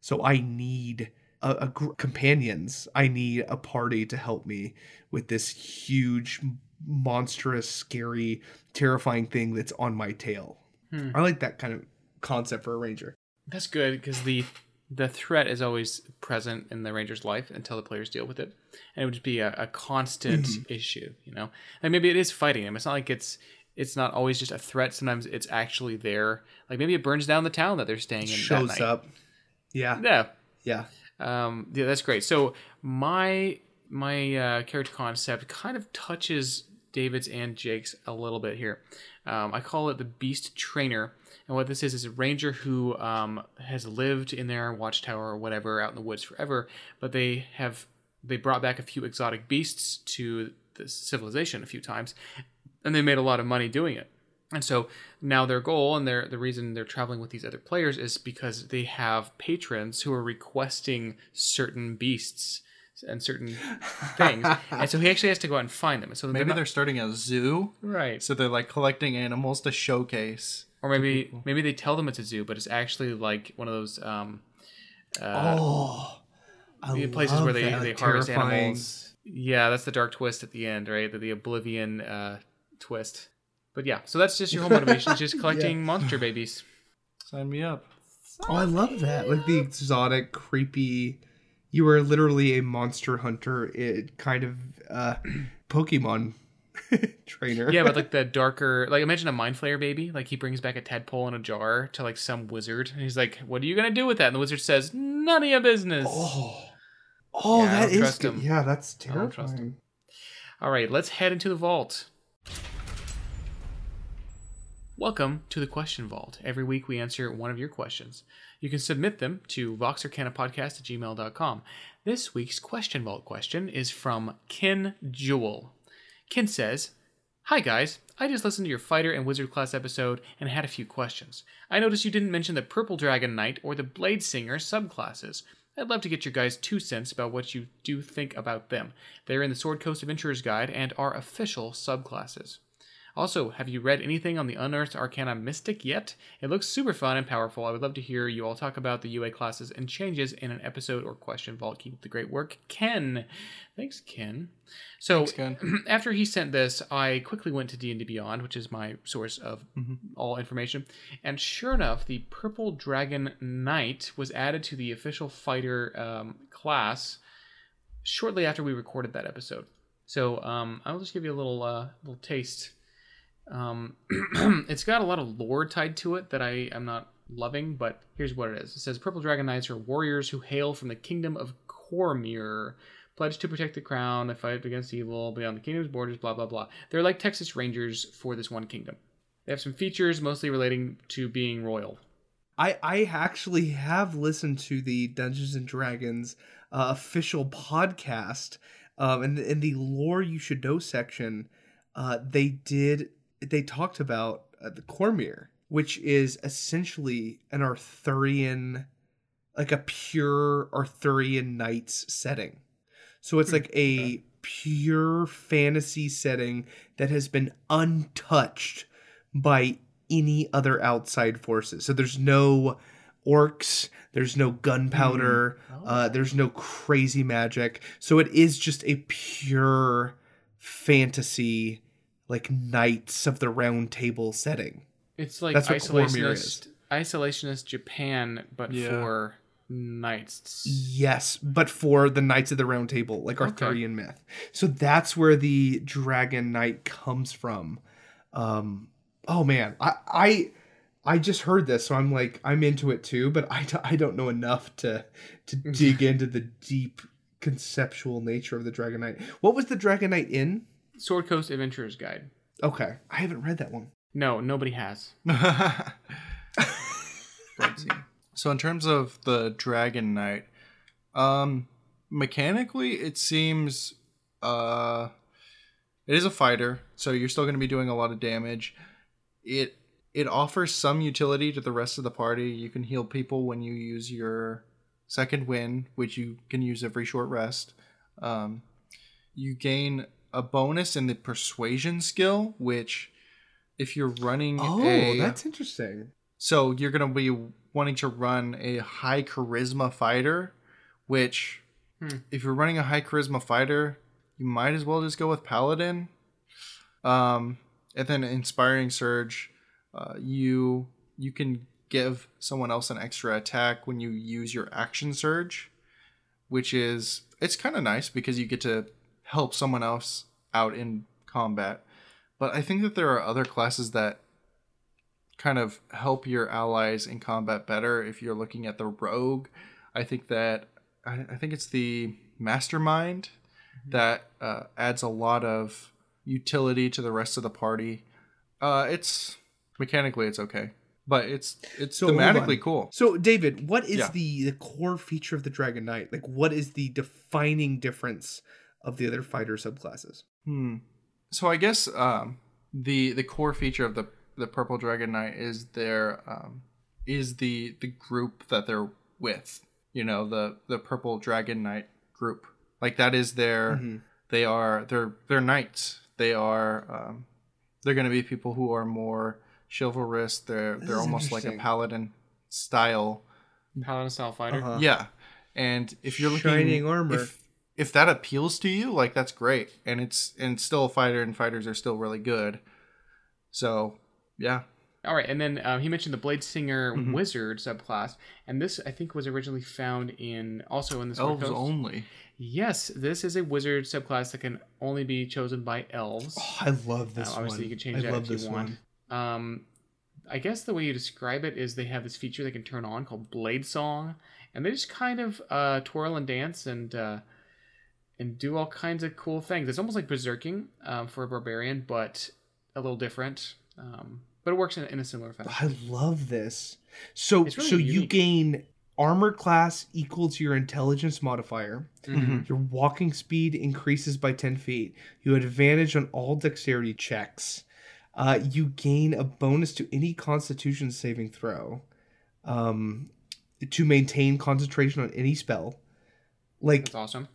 So i need a, a gr- companions. I need a party to help me with this huge monstrous scary terrifying thing that's on my tail. Hmm. i like that kind of concept for a ranger. That's good because the the threat is always present in the ranger's life until the players deal with it, and it would just be a, a constant issue. You know, like maybe it is fighting him. It's not like it's it's not always just a threat. Sometimes it's actually there. Like maybe it burns down the town that they're staying in. that shows up yeah Yeah, yeah um, yeah, that's great. So my my uh, character concept kind of touches David's and Jake's a little bit here. Um, I call it the Beast Trainer, and what this is is a ranger who um, has lived in their watchtower or whatever out in the woods forever, but they have they brought back a few exotic beasts to the civilization a few times, and they made a lot of money doing it. And so now their goal and their the reason they're traveling with these other players is because they have patrons who are requesting certain beasts and certain things. and so he actually has to go out and find them. So Maybe they're, they're starting a zoo, right. so they're like collecting animals to showcase. Or maybe maybe they tell them it's a zoo, but it's actually like one of those um uh, oh I the places where they, that. they harvest Terrifying. animals. Yeah, that's the dark twist at the end, right? The, the oblivion uh, twist. But yeah, so that's just your whole motivation, is just collecting monster babies. Sign me up. Oh, I love that. Like the exotic, creepy. You are literally a monster hunter, it kind of uh, Pokemon trainer. Yeah, but like the darker, like imagine a mind flayer baby. Like he brings back a tadpole in a jar to like some wizard, and he's like, "What are you gonna do with that?" And the wizard says, "None of your business." oh, oh, Yeah, that is good. him. Yeah, that's I don't trust terrifying. All right, let's head into the vault. Welcome to the Question Vault. Every week we answer one of your questions. You can submit them to voxarcanapodcast at gmail.com. This week's Question Vault question is from Ken Jewell. Ken says, Hi guys, I just listened to your fighter and wizard class episode and had a few questions. I noticed you didn't mention the Purple Dragon Knight or the Blade Singer subclasses. I'd love to get your guys' two cents about what you do think about them. They're in the Sword Coast Adventurer's Guide and are official subclasses. Also, have you read anything on the Unearthed Arcana Mystic yet? It looks super fun and powerful. I would love to hear you all talk about the UA classes and changes in an episode or question vault. Keep up the great work, Ken. Thanks, Ken. So, Thanks, Ken. after he sent this, I quickly went to D&D Beyond, which is my source of Mm-hmm. all information. And sure enough, the Purple Dragon Knight was added to the official fighter um, class shortly after we recorded that episode. So um, I'll just give you a little uh, little taste. Um, it's got a lot of lore tied to it that I am not loving, but here's what it is. It says Purple Dragon Knights are warriors who hail from the kingdom of Cormyr, pledged to protect the crown and fight against evil beyond the kingdom's borders, blah, blah, blah. They're like Texas Rangers for this one kingdom. They have some features mostly relating to being royal. I I actually have listened to the Dungeons and Dragons uh, official podcast. Um, in the, in the lore you should know section, uh, they did they talked about uh, the Cormyr, which is essentially an Arthurian, like a pure Arthurian knights setting. So it's like a pure fantasy setting that has been untouched by any other outside forces. So there's no orcs, there's no gunpowder, uh, there's no crazy magic. So it is just a pure fantasy, like Knights of the Round Table setting. It's like That's what Cormyr isolationist, isolationist Japan, but Yeah. for Knights. Yes, but for the Knights of the Round Table, like Arthurian myth. So that's where the Dragon Knight comes from. Um, oh man, I, I I just heard this, so I'm like I'm into it too, but I, I don't know enough to to dig into the deep conceptual nature of the Dragon Knight. What was the Dragon Knight in? Sword Coast Adventurer's Guide. Okay, I haven't read that one. No, nobody has. So in terms of the Dragon Knight, um, mechanically it seems uh, it is a fighter, so you're still going to be doing a lot of damage. It it offers some utility to the rest of the party. You can heal people when you use your second wind, which you can use every short rest. Um, you gain a bonus in the persuasion skill, which if you're running Oh, a that's interesting. so you're going to be wanting to run a high charisma fighter, which, Hmm. if you're running a high charisma fighter, you might as well just go with paladin. Um, and then inspiring surge, uh, you you can give someone else an extra attack when you use your action surge, which is it's kind of nice because you get to help someone else out in combat. But I think that there are other classes that kind of help your allies in combat better if you're looking at the rogue i think that i, I think it's the mastermind that uh, adds a lot of utility to the rest of the party uh, it's mechanically it's okay but it's it's So, thematically cool So, David, what is Yeah. the, the core feature of the Dragon Knight? Like, what is the defining difference of the other fighter subclasses? Hmm. So I guess um, the the core feature of the the Purple Dragon Knight is their um, is the the group that they're with. You know, the the Purple Dragon Knight group. Like that is their Mhm. they are they're they're knights. They are um, they're going to be people who are more chivalrous. They're This they're almost like a paladin style Paladin style fighter. Uh-huh. yeah, and if you're looking Shining armor. if, if that appeals to you, like that's great, and it's and still a fighter, and fighters are still really good. So yeah, All right, and then um, he mentioned the Blade Singer Mhm. Wizard subclass, and this I think was originally found in also in the elves Coast. only. Yes, this is a wizard subclass that can only be chosen by elves. Oh, I love this Uh, obviously, one. you can change I that love if you want. one. Um, I guess the way you describe it is they have this feature they can turn on called Blade Song, and they just kind of uh, twirl and dance and uh, and do all kinds of cool things. It's almost like berserking um, for a barbarian, but a little different. Um, but it works in, in a similar fashion. I love this. So, really so you gain armor class equal to your intelligence modifier. Mhm. Your walking speed increases by 10 feet. You have advantage on all dexterity checks. Uh, you gain a bonus to any constitution saving throw um, to maintain concentration on any spell. Like That's awesome.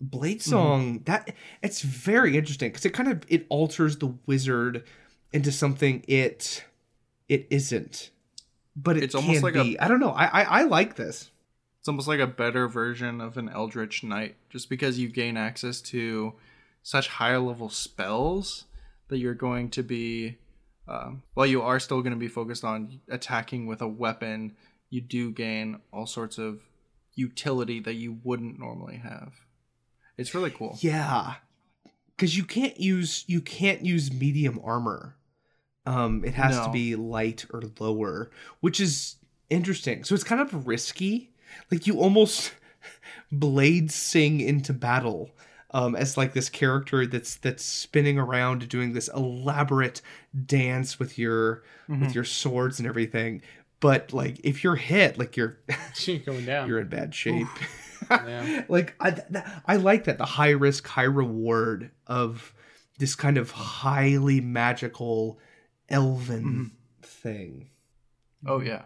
Blade Song, that it's very interesting because it kind of it alters the wizard into something it it isn't, but it It's almost like be. I don't know. I, I I like this. It's almost like a better version of an Eldritch Knight, just because you gain access to such higher level spells that you're going to be, um, while you are still going to be focused on attacking with a weapon, you do gain all sorts of utility that you wouldn't normally have. It's really cool. Yeah, because you can't use you can't use medium armor. Um, it has to be light or lower, which is interesting. So it's kind of risky. Like you almost blade sing into battle um, as like this character that's that's spinning around doing this elaborate dance with your with your swords and everything. But like if you're hit, like you're Going down. you're in bad shape. Yeah. like I, th- I like that the high risk, high reward of this kind of highly magical elven thing. Oh yeah.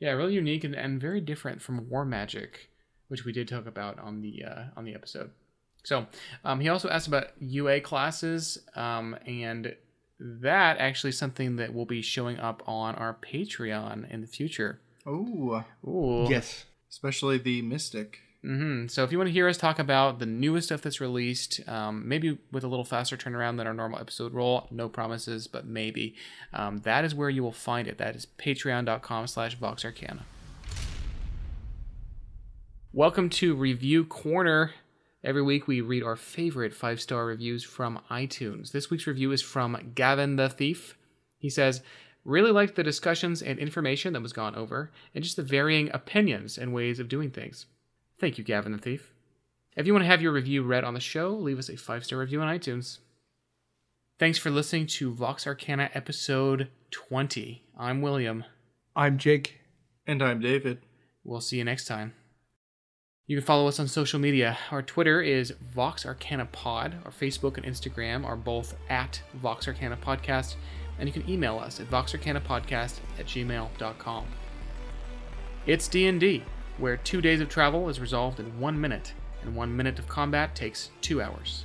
Yeah, really unique and, and very different from War Magic, which we did talk about on the uh, on the episode. So um, he also asked about UA classes, um, and that actually is something that will be showing up on our Patreon in the future. Oh, Ooh. Yes. especially the Mystic. Hmm So if you want to hear us talk about the newest stuff that's released, um, maybe with a little faster turnaround than our normal episode roll, no promises, but maybe, um, that is where you will find it. That is patreon.com slash voxarcana. Welcome to Review Corner. Every week we read our favorite five star reviews from iTunes. This week's review is from Gavin the Thief. He says, Really liked the discussions and information that was gone over, and just the varying opinions and ways of doing things. Thank you, Gavin the Thief. If you want to have your review read on the show, leave us a five star review on iTunes. Thanks for listening to Vox Arcana episode 20. I'm William. I'm Jake. And I'm David. We'll see you next time. You can follow us on social media. Our Twitter is Vox Arcana Pod. Our Facebook and Instagram are both at Vox Arcana Podcast. And you can email us at voxarcanapodcast at gmail.com. It's D&D, where two days of travel is resolved in one minute, and one minute of combat takes two hours.